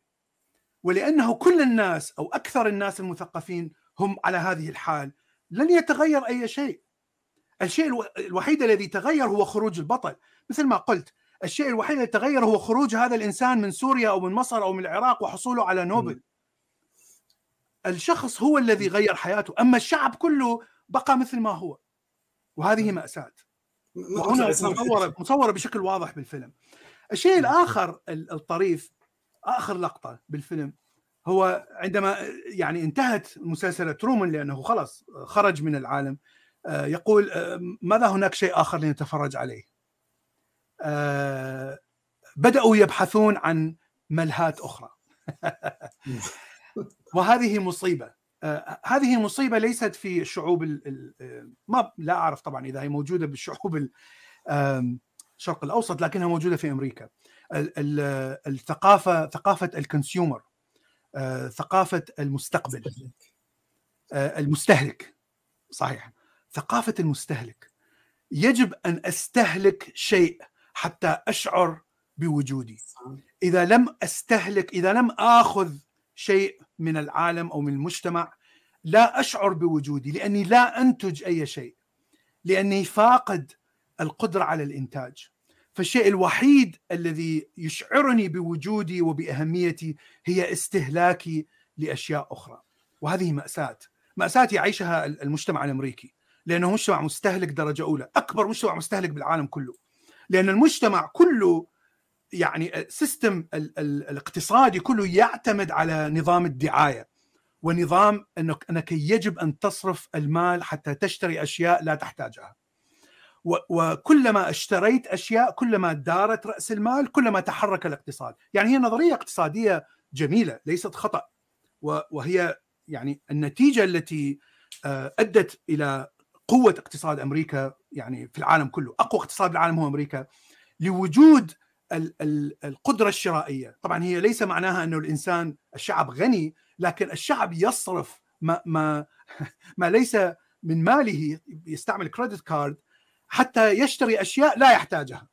ولأنه كل الناس أو أكثر الناس المثقفين هم على هذه الحال لن يتغير أي شيء. الشيء الوحيد الذي تغير هو خروج البطل. مثل ما قلت الشيء الوحيد الذي تغير هو خروج هذا الإنسان من سوريا أو من مصر أو من العراق وحصوله على نوبل. الشخص هو الذي غير حياته أما الشعب كله بقى مثل ما هو. وهذه مأساة. وهنا مصورة مصورة بشكل واضح بالفيلم. الشيء الآخر الطريف آخر لقطة بالفيلم هو عندما يعني انتهت مسلسلة ترومان لأنه خلص خرج من العالم آه، يقول آه، ماذا هناك شيء آخر لنتفرج عليه؟ آه، بدأوا يبحثون عن ملهات أخرى. وهذه مصيبة. آه، هذه مصيبه ليست في الشعوب ما لا أعرف طبعا إذا هي موجودة بالشعوب الشرق الأوسط لكنها موجودة في أمريكا. الثقافة ثقافة الكونسيومر آه، ثقافة المستقبل آه، المستهلك صحيح. ثقافة المستهلك. يجب أن أستهلك شيء حتى أشعر بوجودي. إذا لم أستهلك إذا لم آخذ شيء من العالم أو من المجتمع لا أشعر بوجودي لأني لا أنتج أي شيء لأني فاقد القدرة على الإنتاج. فالشيء الوحيد الذي يشعرني بوجودي وبأهميتي هي استهلاكي لأشياء أخرى. وهذه مأساة. مأساة يعيشها المجتمع الأمريكي. لأنه مجتمع مستهلك درجة أولى أكبر مجتمع مستهلك بالعالم كله. لأن المجتمع كله يعني السيستم الاقتصادي كله يعتمد على نظام الدعاية. ونظام انك إنك يجب أن تصرف المال حتى تشتري أشياء لا تحتاجها. وكلما اشتريت أشياء كلما دارت رأس المال كلما تحرك الاقتصاد، يعني هي نظرية اقتصادية جميلة ليست خطأ. وهي يعني النتيجة التي آه، أدت إلى قوة اقتصاد أمريكا يعني في العالم كله، أقوى اقتصاد العالم هو أمريكا. لوجود القدرة الشرائية، طبعا هي ليس معناها أنه الإنسان الشعب غني لكن الشعب يصرف ما ما ما ليس من ماله يستعمل كريدت كارد حتى يشتري أشياء لا يحتاجها.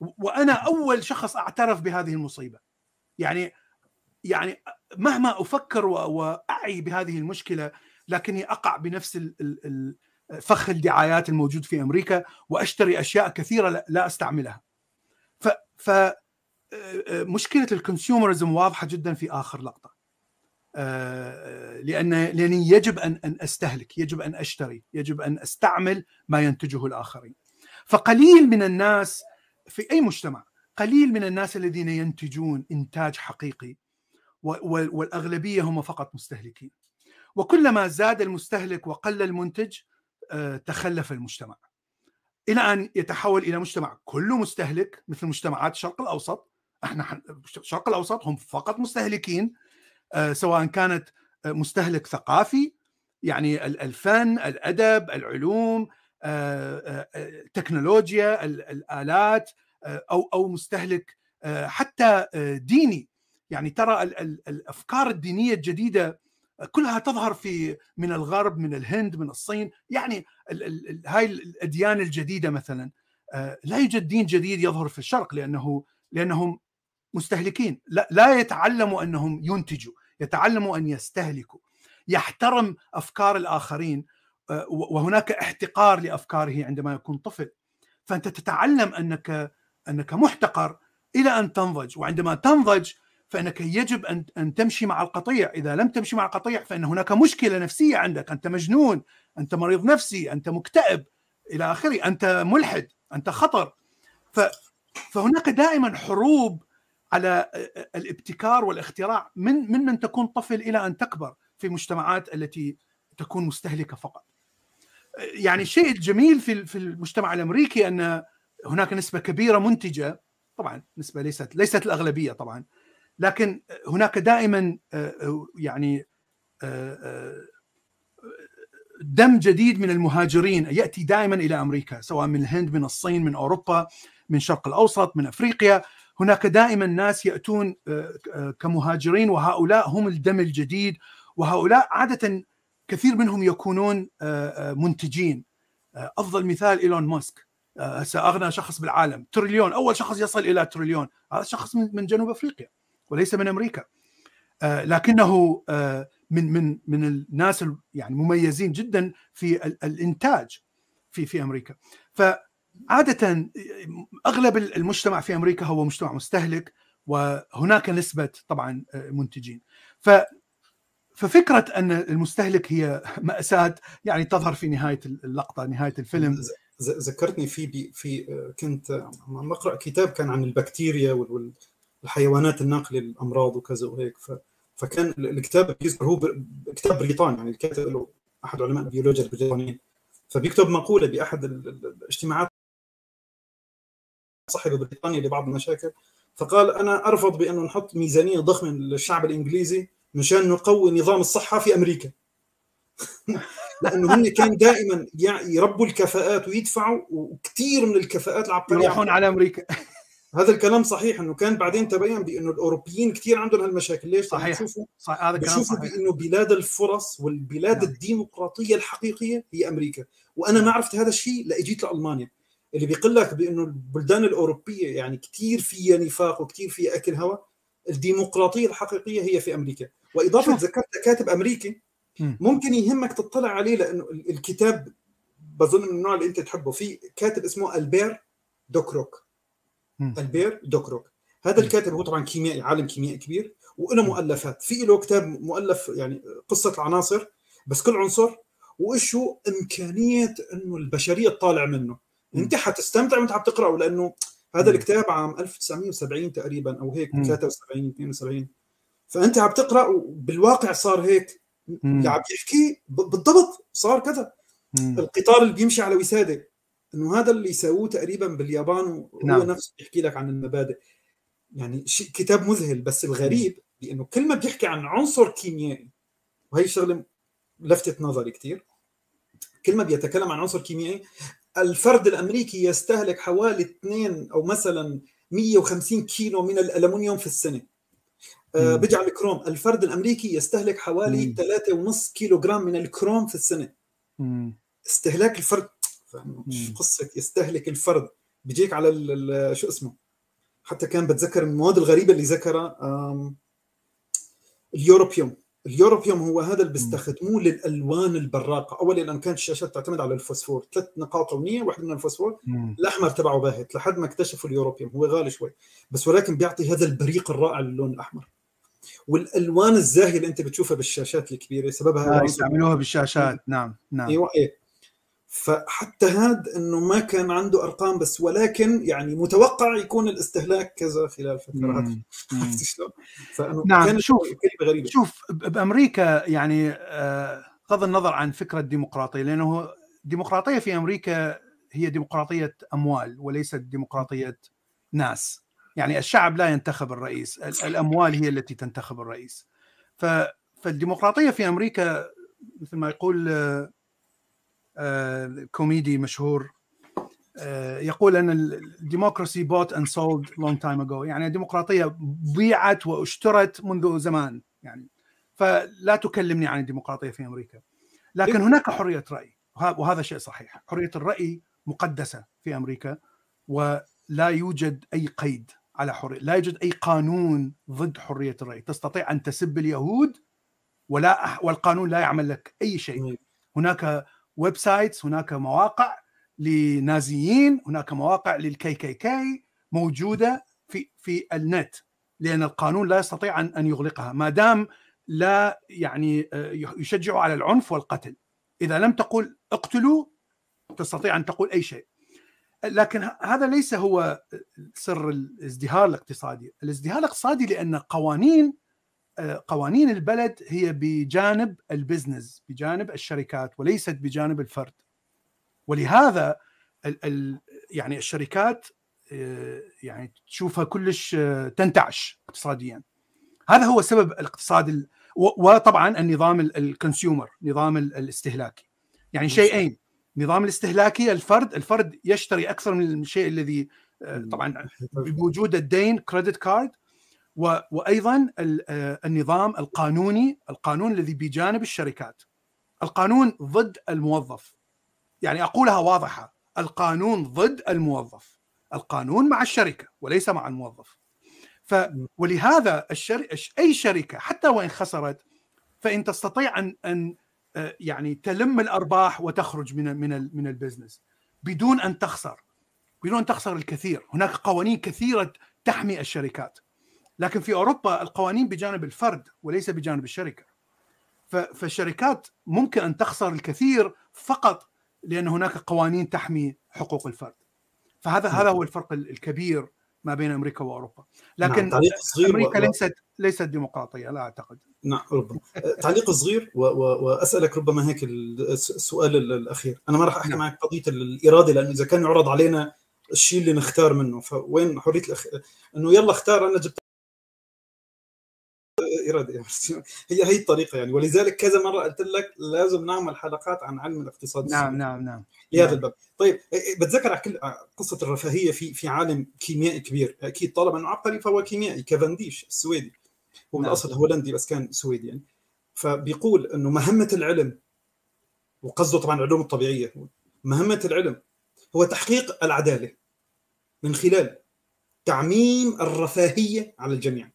وأنا أول شخص أعترف بهذه المصيبة. يعني يعني مهما أفكر وأعي بهذه المشكلة لكني أقع بنفس فخ الدعايات الموجود في أمريكا وأشتري أشياء كثيرة لا أستعملها. ف ف مشكلة الكونسيومرزم واضحة جدا في آخر لقطة. لأن لاني يجب أن أن أستهلك، يجب أن أشتري، يجب أن أستعمل ما ينتجه الآخرين. فقليل من الناس في أي مجتمع، قليل من الناس الذين ينتجون إنتاج حقيقي والأغلبية هم فقط مستهلكين. وكلما زاد المستهلك وقل المنتج تخلف المجتمع إلى أن يتحول إلى مجتمع كله مستهلك مثل مجتمعات الشرق الأوسط. إحنا الشرق الأوسط هم فقط مستهلكين سواء كانت مستهلك ثقافي يعني الفن الأدب العلوم تكنولوجيا الآلات أو أو مستهلك حتى ديني. يعني ترى الأفكار الدينية الجديدة كلها تظهر في من الغرب من الهند من الصين. يعني ال ال هاي الأديان الجديدة مثلا لا يوجد دين جديد يظهر في الشرق لأنه لأنهم مستهلكين. لا, لا يتعلموا أنهم ينتجوا يتعلموا أن يستهلكوا. يحترم أفكار الآخرين وهناك احتقار لأفكاره عندما يكون طفل. فأنت تتعلم أنك أنك محتقر إلى أن تنضج. وعندما تنضج فإنك يجب ان أن تمشي مع القطيع، إذا لم تمشي مع القطيع فإن هناك مشكلة نفسية عندك، أنت مجنون، أنت مريض نفسي، أنت مكتئب إلى آخره، أنت ملحد، أنت خطر. ف فهناك دائما حروب على الابتكار والاختراع. من من من تكون طفل إلى أن تكبر في مجتمعات التي تكون مستهلكة فقط. يعني الشيء الجميل في في المجتمع الأمريكي أن هناك نسبة كبيرة منتجة. طبعا نسبة ليست ليست الأغلبية طبعا. لكن هناك دائما يعني دم جديد من المهاجرين. يأتي دائما إلى أمريكا سواء من الهند من الصين من أوروبا من الشرق الأوسط من أفريقيا. هناك دائما ناس يأتون كمهاجرين وهؤلاء هم الدم الجديد. وهؤلاء عاده كثير منهم يكونون منتجين. أفضل مثال إيلون ماسك. هسه أغنى شخص بالعالم. تريليون. أول شخص يصل إلى تريليون. هذا شخص من جنوب أفريقيا. وليس من أمريكا. آه لكنه آه من من من الناس يعني مميزين جدا في الإنتاج في في أمريكا. فعادة أغلب المجتمع في أمريكا هو مجتمع مستهلك وهناك نسبة طبعا منتجين. ف ففكرة أن المستهلك هي مأساة يعني تظهر في نهاية اللقطة نهاية الفيلم. ذكرتني في في كنت عم بقرا كتاب كان عن البكتيريا وال الحيوانات الناقلة للامراض وكذا وهيك. ف... فكان الكتاب بيذكر هو ب... كتاب بريطاني يعني الكاتب له أحد علماء البيولوجيا البريطانيين. فبيكتب مقولة بأحد الاجتماعات صحي ببريطانيا لبعض المشاكل. فقال أنا أرفض بانه نحط ميزانية ضخمة للشعب الإنجليزي مشان نقوي نظام الصحة في أمريكا. لأنه هن كان دائما يربوا الكفاءات ويدفعوا وكثير من الكفاءات العبقرية يروحون على أمريكا. هذا الكلام صحيح إنه كان بعدين تبين بأنه الأوروبيين كثير عندهم هالمشاكل. ليش؟ صحيح. بشوفوا صحيح هذا بشوفوا صحيح. بأنه بلاد الفرص والبلاد نعم. الديمقراطية الحقيقية هي أمريكا. وأنا ما عرفت هذا الشيء لاجيت لألمانيا. اللي بيقول لك بأنه البلدان الأوروبية يعني كثير فيها نفاق وكثير فيها أكل هواء الديمقراطية الحقيقية هي في أمريكا. وإضافة ذكرت كاتب أمريكي ممكن يهمك تطلع عليه لأنه الكتاب بظن من النوع اللي أنت تحبه. في كاتب اسمه ألبير دوكروك. البير دوكروك هذا الكاتب هو طبعا كيميائي عالم كيميائي كبير وله مؤلفات في له كتاب مؤلف يعني قصة العناصر بس كل عنصر. وإيشه إمكانية إنه البشرية تطالع منه. أنت حتستمتع وأنت عم تقرأه لأنه هذا الكتاب عام 1970 تقريبا أو هيك 73 72 فأنت عم تقرأ وبالواقع صار هيك. عم يحكي بالضبط صار كذا. القطار اللي بيمشي على وسادة. إنه هذا اللي يسووه تقريبا باليابان وهو نعم. نفسه يحكي لك عن المبادئ. يعني شيء كتاب مذهل بس الغريب بأنه كل ما بيحكي عن عنصر كيميائي وهي الشغلة لفتت نظري كثير كل ما بيتكلم عن عنصر كيميائي الفرد الأمريكي يستهلك حوالي 2 أو مثلا 150 كيلو من الالومنيوم في السنة. آه بيجي على الكروم. الفرد الأمريكي يستهلك حوالي 3.5 كيلو جرام من الكروم في السنة. مم. استهلاك الفرد قصة؟ يستهلك الفرد. بيجيك على شو اسمه؟ حتى كان بتذكر المواد الغريبة اللي ذكرها اليوروبيوم. اليوروبيوم هو هذا اللي بيستخدموه للألوان البراقة. اولا لأن كانت الشاشات تعتمد على الفوسفور. ثلاث نقاط لونيه واحدة من الفوسفور. مم. الأحمر تبعه باهت. لحد ما اكتشفوا اليوروبيوم. هو غالي شوي. بس ولكن بيعطي هذا البريق الرائع للون الأحمر. والألوان الزاهية اللي أنت بتشوفها بالشاشات الكبيرة سببها آه يستعملوها بالشاشات. نعم نعم. أيوه إيه. فحتى هذا إنه ما كان عنده أرقام بس ولكن يعني متوقع يكون الاستهلاك كذا خلال فترة. عرفت شلون؟ فإنه نعم كان شوف كلمه غريبة. شوف بأمريكا يعني آه بغض النظر عن فكرة الديمقراطية لأنه الديمقراطية في أمريكا هي ديمقراطية أموال وليست ديمقراطية ناس. يعني الشعب لا ينتخب الرئيس الأموال هي التي تنتخب الرئيس. فالديمقراطية في أمريكا مثل ما يقول آه، آه، كوميدي مشهور. آه، يقول أن ال democracy bought and sold long time ago يعني الديمقراطيه بيعت واشترت منذ زمان. يعني فلا تكلمني عن الديمقراطية في أمريكا. لكن هناك حرية رأي. وهذا شيء صحيح. حرية الرأي مقدسة في أمريكا. ولا يوجد أي قيد على حرية. لا يوجد أي قانون ضد حرية الرأي. تستطيع أن تسب اليهود ولا والقانون لا يعمل لك أي شيء. هناك websites هناك مواقع لنازيين هناك مواقع لل KKK موجودة في في النت لأن القانون لا يستطيع أن أن يغلقها. ما دام لا يعني آه، يشجع على العنف والقتل. إذا لم تقل اقتلوا تستطيع أن تقول أي شيء. لكن هذا ليس هو سر الازدهار الاقتصادي. الازدهار الاقتصادي لأن قوانين قوانين البلد هي بجانب ال business بجانب الشركات وليست بجانب الفرد. ولهذا ال ال يعني الشركات آه، يعني تشوفها كلش آه، تنتعش اقتصاديا. هذا هو سبب الاقتصاد وطبعا النظام ال consumer نظام الاستهلاكي. يعني شيئين نظام الاستهلاكي الفرد الفرد يشتري أكثر من الشيء الذي آه، طبعا بوجود الدين كريدت كارد وأيضا آه، النظام القانوني القانون الذي بجانب الشركات. القانون ضد الموظف. يعني أقولها واضحة. القانون ضد الموظف. القانون مع الشركة وليس مع الموظف. ف ولهذا الشر... أي شركة حتى وإن خسرت فإن تستطيع ان ان آه، يعني تلم الأرباح وتخرج من من من البزنس. بدون أن تخسر. بدون أن تخسر الكثير. هناك قوانين كثيرة تحمي الشركات. لكن في أوروبا القوانين بجانب الفرد وليس بجانب الشركة. فالشركات ممكن أن تخسر الكثير فقط لأن هناك قوانين تحمي حقوق الفرد. فهذا هذا هو الفرق الكبير ما بين أمريكا وأوروبا. لكن نعم. أمريكا و... ليست ليست ديمقراطية لا أعتقد. نعم ربما. تعليق صغير و... و... وأسألك ربما هيك السؤال الأخير. أنا ما راح أحكي نعم. معك قضية الإرادة لأنه إذا كان يعرض علينا الشيء اللي نختار منه فوين حرية الأخ... إنه يلا اختار أنا جبت إرادة. هي هي الطريقة يعني. ولذلك كذا مرة قلت لك لازم نعمل حلقات عن علم الاقتصاد نعم نعم نعم. لهذا نعم. الباب. طيب بتذكر على قصة الرفاهية في في عالم كيميائي كبير. أكيد طالما إنه عبقري فهو كيميائي كافنديش السويدي. هو من الاصل نعم. هولندي بس كان سويدي يعني. فبيقول إنه مهمة العلم وقصده طبعا العلوم الطبيعية مهمة العلم هو تحقيق العدالة من خلال تعميم الرفاهية على الجميع.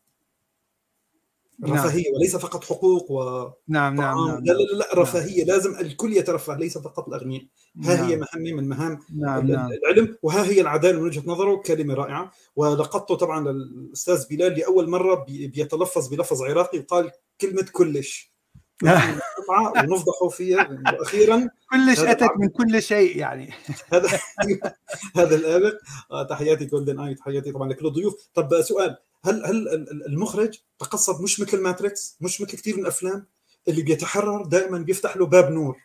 رفاهية نعم. وليس فقط حقوق و نعم نعم, نعم لا لا لا نعم. رفاهية نعم. لازم الكل يترفه ليس فقط الأغنياء ها نعم. هي مهمة من مهام نعم. نعم. العلم وها هي العدالة من وجهة نظره كلمة رائعة ولقطته طبعا الأستاذ بلال لأول مرة بيتلفظ بلفظ عراقي وقال كلمة كلش ونفضحوا فيها وأخيرا كلش أتت من كل شيء يعني هذا هذا الآبق آه، تحياتي جولدن اي تحياتي طبعا لكل الضيوف طب سؤال هل هل المخرج تقصد مش مثل ماتريكس مش مثل كثير من الأفلام اللي بيتحرر دائما بيفتح له باب نور؟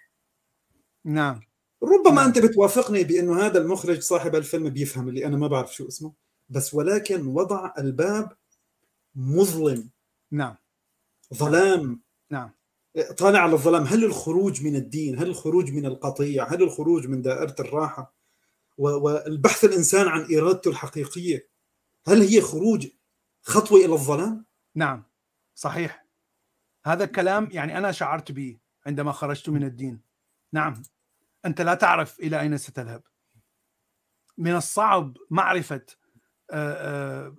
نعم. ربما نعم. أنت بتوافقني بأنه هذا المخرج صاحب الفيلم بيفهم اللي أنا ما بعرف شو اسمه بس ولكن وضع الباب مظلم. نعم. ظلام. نعم. طالع على الظلام. هل الخروج من الدين هل الخروج من القطيع هل الخروج من دائرة الراحة والبحث الإنسان عن إرادته الحقيقية هل هي خروج خطوة إلى الظلام؟ نعم صحيح. هذا الكلام يعني أنا شعرت به عندما خرجت من الدين. نعم أنت لا تعرف إلى أين ستذهب. من الصعب معرفة آه، آه،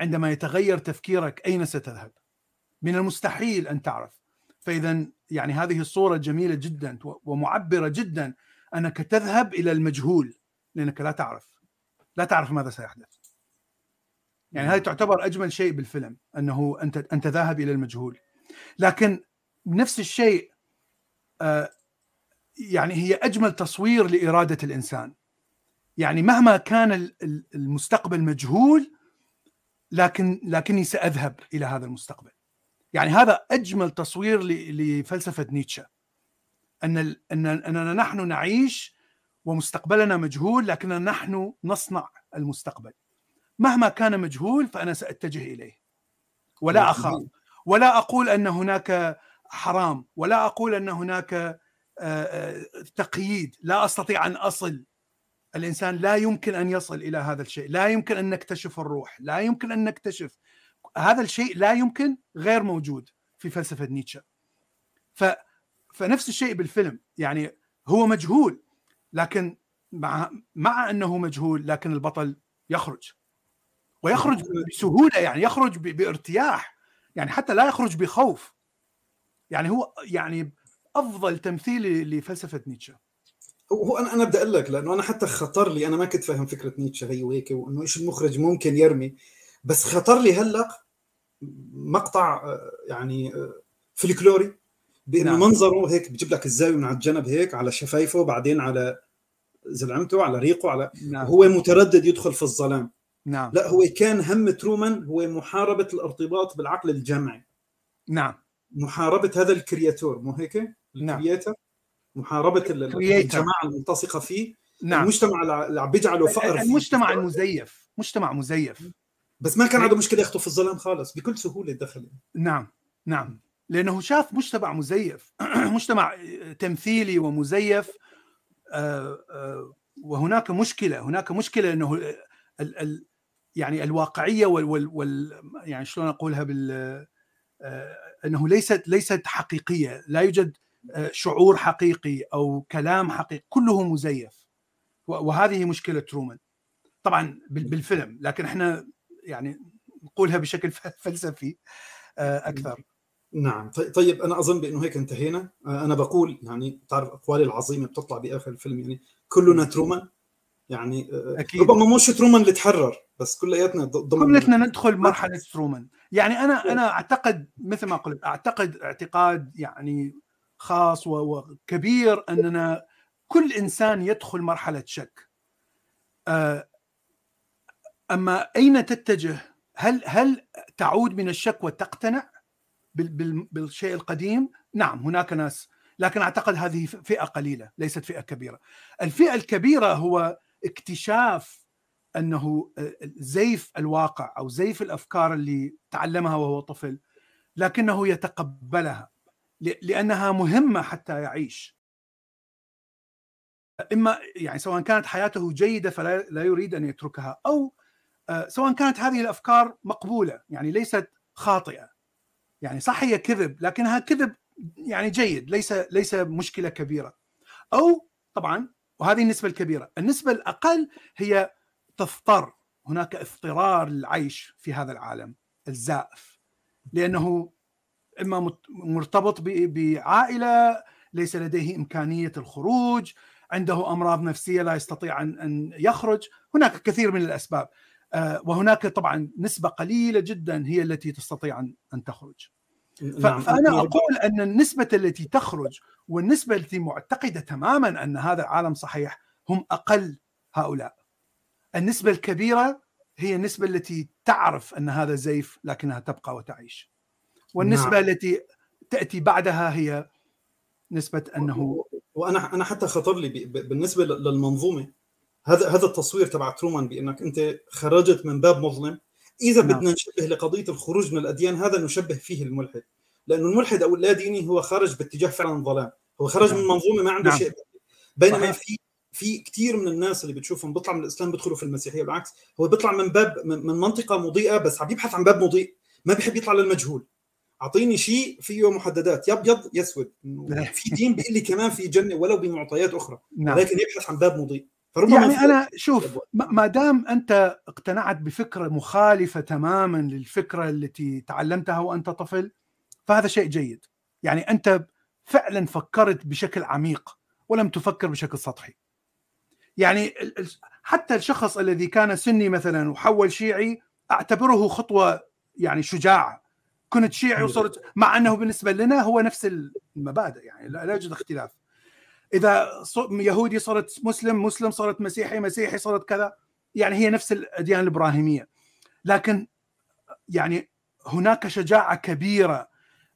عندما يتغير تفكيرك أين ستذهب. من المستحيل أن تعرف. فإذا يعني هذه الصورة جميلة جدا ومعبرة جدا أنك تذهب إلى المجهول لأنك لا تعرف. لا تعرف ماذا سيحدث. يعني هذه تعتبر أجمل شيء بالفيلم أنه أنت أنت ذاهب إلى المجهول. لكن نفس الشيء آه، يعني هي أجمل تصوير لإرادة الإنسان. يعني مهما كان المستقبل مجهول لكن لكني سأذهب إلى هذا المستقبل. يعني هذا أجمل تصوير لفلسفة نيتشه. أن أن أننا نحن نعيش ومستقبلنا مجهول لكننا نحن نصنع المستقبل. مهما كان مجهول فأنا سأتجه إليه. ولا أخاف. ولا أقول أن هناك حرام. ولا أقول أن هناك تقييد. لا أستطيع أن أصل. الإنسان لا يمكن أن يصل إلى هذا الشيء. لا يمكن أن نكتشف الروح. لا يمكن أن نكتشف. هذا الشيء لا يمكن غير موجود في فلسفة نيتشه. ف فنفس الشيء بالفيلم. يعني هو مجهول لكن مع مع أنه مجهول لكن البطل يخرج. ويخرج بسهولة يعني يخرج بارتياح يعني حتى لا يخرج بخوف يعني هو يعني أفضل تمثيل لفلسفة نيتشه هو أنا أنا بدي أقول لك لأنه أنا حتى خطر لي أنا ما كنت فاهم فكرة نيتشه هي وهيك وإنه إيش المخرج ممكن يرمي بس خطر لي هلأ مقطع يعني فلكلوري بإنه نعم. منظره هيك بجيب لك الزاوية من على الجنب هيك على شفايفه بعدين على زلعمته على ريقه على نعم. هو متردد يدخل في الظلام نعم. لا هو كان هم ترومان هو محاربة الارتباط بالعقل الجمعي. نعم. محاربة هذا ال creator مو هيك؟ نعم. محاربة الجماعة الملتصقة فيه. نعم. المجتمع اللي عم بيجعله فقر المجتمع المزيف. مجتمع مزيف. بس ما كان عنده مشكلة يخطف الظلام خالص بكل سهولة دخل. نعم نعم. لأنه شاف مجتمع مزيف. مجتمع تمثيلي ومزيف. آه، آه، وهناك مشكلة. هناك مشكلة إنه ال ال يعني الواقعية وال, وال, وال يعني شلون أقولها بال آه، أنه ليست ليست حقيقية. لا يوجد شعور حقيقي أو كلام حقيقي. كله مزيف. وهذه مشكلة ترومان. طبعا بالفيلم. لكن إحنا يعني نقولها بشكل فلسفي أكثر. نعم. طيب أنا أظن بأنه هيك انتهينا. أنا بقول يعني تعرف أقوالي العظيمة بتطلع بآخر الفيلم يعني كلنا ترومان. يعني أكيد. ربما مش ترومان اللي تحرر بس كلياتنا ضمن كلنا ندخل مرحلة ترومان يعني أنا أنا أعتقد مثل ما قلت أعتقد اعتقاد يعني خاص وكبير أننا كل إنسان يدخل مرحلة شك. أما أين تتجه؟ هل هل تعود من الشك وتقتنع بالشيء القديم؟ نعم هناك ناس لكن أعتقد هذه فئة قليلة ليست فئة كبيرة. الفئة الكبيرة هو اكتشاف أنه زيف الواقع أو زيف الأفكار اللي تعلمها وهو طفل لكنه يتقبلها لأنها مهمة حتى يعيش. إما يعني سواء كانت حياته جيدة فلا لا يريد أن يتركها أو سواء كانت هذه الأفكار مقبولة يعني ليست خاطئة. يعني صح هي كذب لكنها كذب يعني جيد ليس ليس مشكلة كبيرة. أو طبعا وهذه النسبة الكبيرة. النسبة الأقل هي تضطر. هناك اضطرار للعيش في هذا العالم الزائف. لأنه إما مرتبط بعائلة ليس لديه إمكانية الخروج عنده أمراض نفسية لا يستطيع ان يخرج. هناك كثير من الأسباب. آه، وهناك طبعا نسبة قليلة جدا هي التي تستطيع أن تخرج. نعم. فأنا أقول أن النسبة التي تخرج والنسبة التي معتقدة تماما أن هذا العالم صحيح هم أقل هؤلاء النسبة الكبيرة هي النسبة التي تعرف أن هذا زيف لكنها تبقى وتعيش والنسبة نعم. التي تأتي بعدها هي نسبة أنه وأنا أنا حتى خطر لي بالنسبة للمنظومة هذا هذا التصوير تبع ترومان بأنك أنت خرجت من باب مظلم إذا نعم. بدنا نشبه لقضية الخروج من الأديان هذا نشبه فيه الملحد. لأنه الملحد أو اللاديني هو خارج باتجاه فعلا ظلام. هو خرج نعم. من منظومة ما عنده نعم. شيء. بينما صحيح. في في كثير من الناس اللي بتشوفهم بيطلع من الإسلام بيدخلوا في المسيحية بالعكس هو بيطلع من باب من منطقة مضيئة بس عم يبحث عن باب مضيء. ما بيحب يطلع للمجهول. أعطيني شيء فيه محددات. يا ابيض يا اسود إنه في دين بيقول لي كمان في جنة ولو بمعطيات أخرى. نعم. لكن يبحث عن باب مضيء. فربما يعني أنا شوف ما دام أنت اقتنعت بفكرة مخالفة تماما للفكرة التي تعلمتها وأنت طفل فهذا شيء جيد. يعني أنت فعلا فكرت بشكل عميق ولم تفكر بشكل سطحي. يعني حتى الشخص الذي كان سني مثلا وحول شيعي أعتبره خطوة يعني شجاعة. كنت شيعي وصرت مع أنه بالنسبة لنا هو نفس المبادئ يعني لا يوجد اختلاف. إذا يهودي صرت مسلم مسلم صرت مسيحي مسيحي صرت كذا. يعني هي نفس الأديان الإبراهيمية. لكن يعني هناك شجاعة كبيرة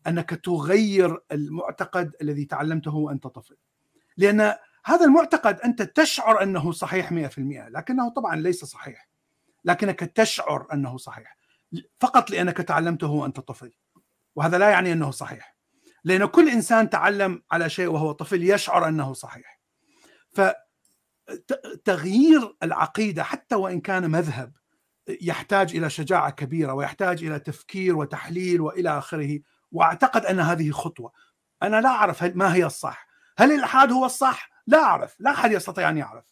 أنك تغير المعتقد الذي تعلمته وأنت طفل. لأن هذا المعتقد أنت تشعر أنه صحيح 100% لكنه طبعا ليس صحيح. لكنك تشعر أنه صحيح فقط لأنك تعلمته وأنت طفل. وهذا لا يعني أنه صحيح. لأن كل إنسان تعلم على شيء وهو طفل يشعر أنه صحيح. فتغيير العقيدة حتى وإن كان مذهب يحتاج إلى شجاعة كبيرة ويحتاج إلى تفكير وتحليل وإلى آخره وأعتقد أن هذه خطوة. أنا لا أعرف هل ما هي الصح. هل الإلحاد هو الصح؟ لا أعرف. لا أحد يستطيع أن يعرف.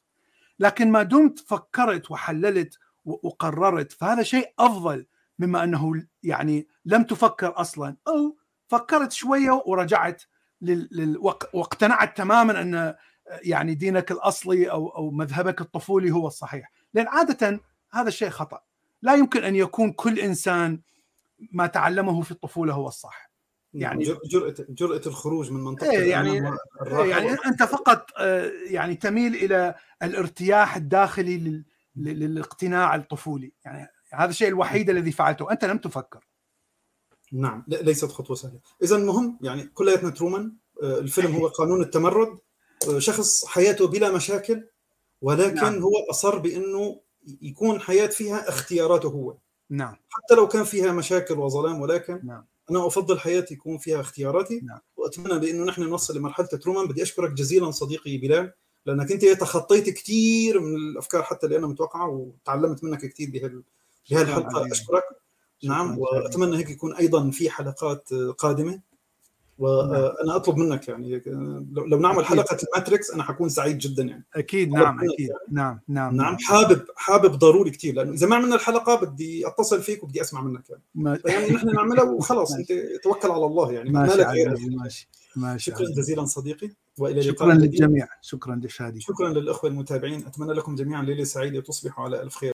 لكن ما دمت فكرت وحللت وقررت فهذا شيء أفضل مما أنه يعني لم تفكر أصلا أو فكرت شوية ورجعت لل... لل... واقتنعت تماما أن يعني دينك الأصلي أو أو مذهبك الطفولي هو الصحيح. لأن عادة هذا الشيء خطأ. لا يمكن أن يكون كل إنسان ما تعلمه في الطفولة هو الصح. يعني- جر- جرأة جرأة الخروج من منطقة إيه يعني- والراحة يعني أنت فقط آه، يعني تميل إلى الارتياح الداخلي لل... لل- للاقتناع الطفولي. يعني هذا الشيء الوحيد الذي فعلته. أنت لم تفكر. نعم. لا- ليست خطوة سهلة. إذا المهم يعني كلياتنا ترومان. آه، الفيلم هو قانون التمرد. آه، شخص حياته بلا مشاكل ولكن نعم. هو أصر بأنه يكون حياة فيها اختياراته هو. نعم. حتى لو كان فيها مشاكل وظلام ولكن نعم. أنا أفضل حياتي يكون فيها اختياراتي. نعم. وأتمنى بأنه نحن نوصل لمرحلة ترومان. بدي أشكرك جزيلا صديقي بلال لأنك أنت تخطيت كثير من الأفكار حتى اللي أنا متوقعة وتعلمت منك كثير بهال بهالحلقة. حبيبي. شكراً. نعم. وأتمنى هيك يكون أيضا في حلقات قادمة. وأنا أطلب منك يعني لو لو نعمل أكيد. حلقة الماتريكس أنا حكون سعيد جدا يعني. أكيد. نعم أكيد. نعم نعم نعم. حابب حابب ضروري كثير لأنه إذا ما عملنا الحلقة بدي أتصل فيك وبدي أسمع منك يعني. ما- يعني نحن نعملها وخلاص أنت توكل على الله يعني. ما ماشي لك غير. ماشي ماشي شكرا. جزيلا صديقي وإلى شكرا لقاء جديد. للجميع شكرا لشادي شكرا للأخوة المتابعين. أتمنى لكم جميعا ليلة سعيدة وتصبحوا على ألف خير.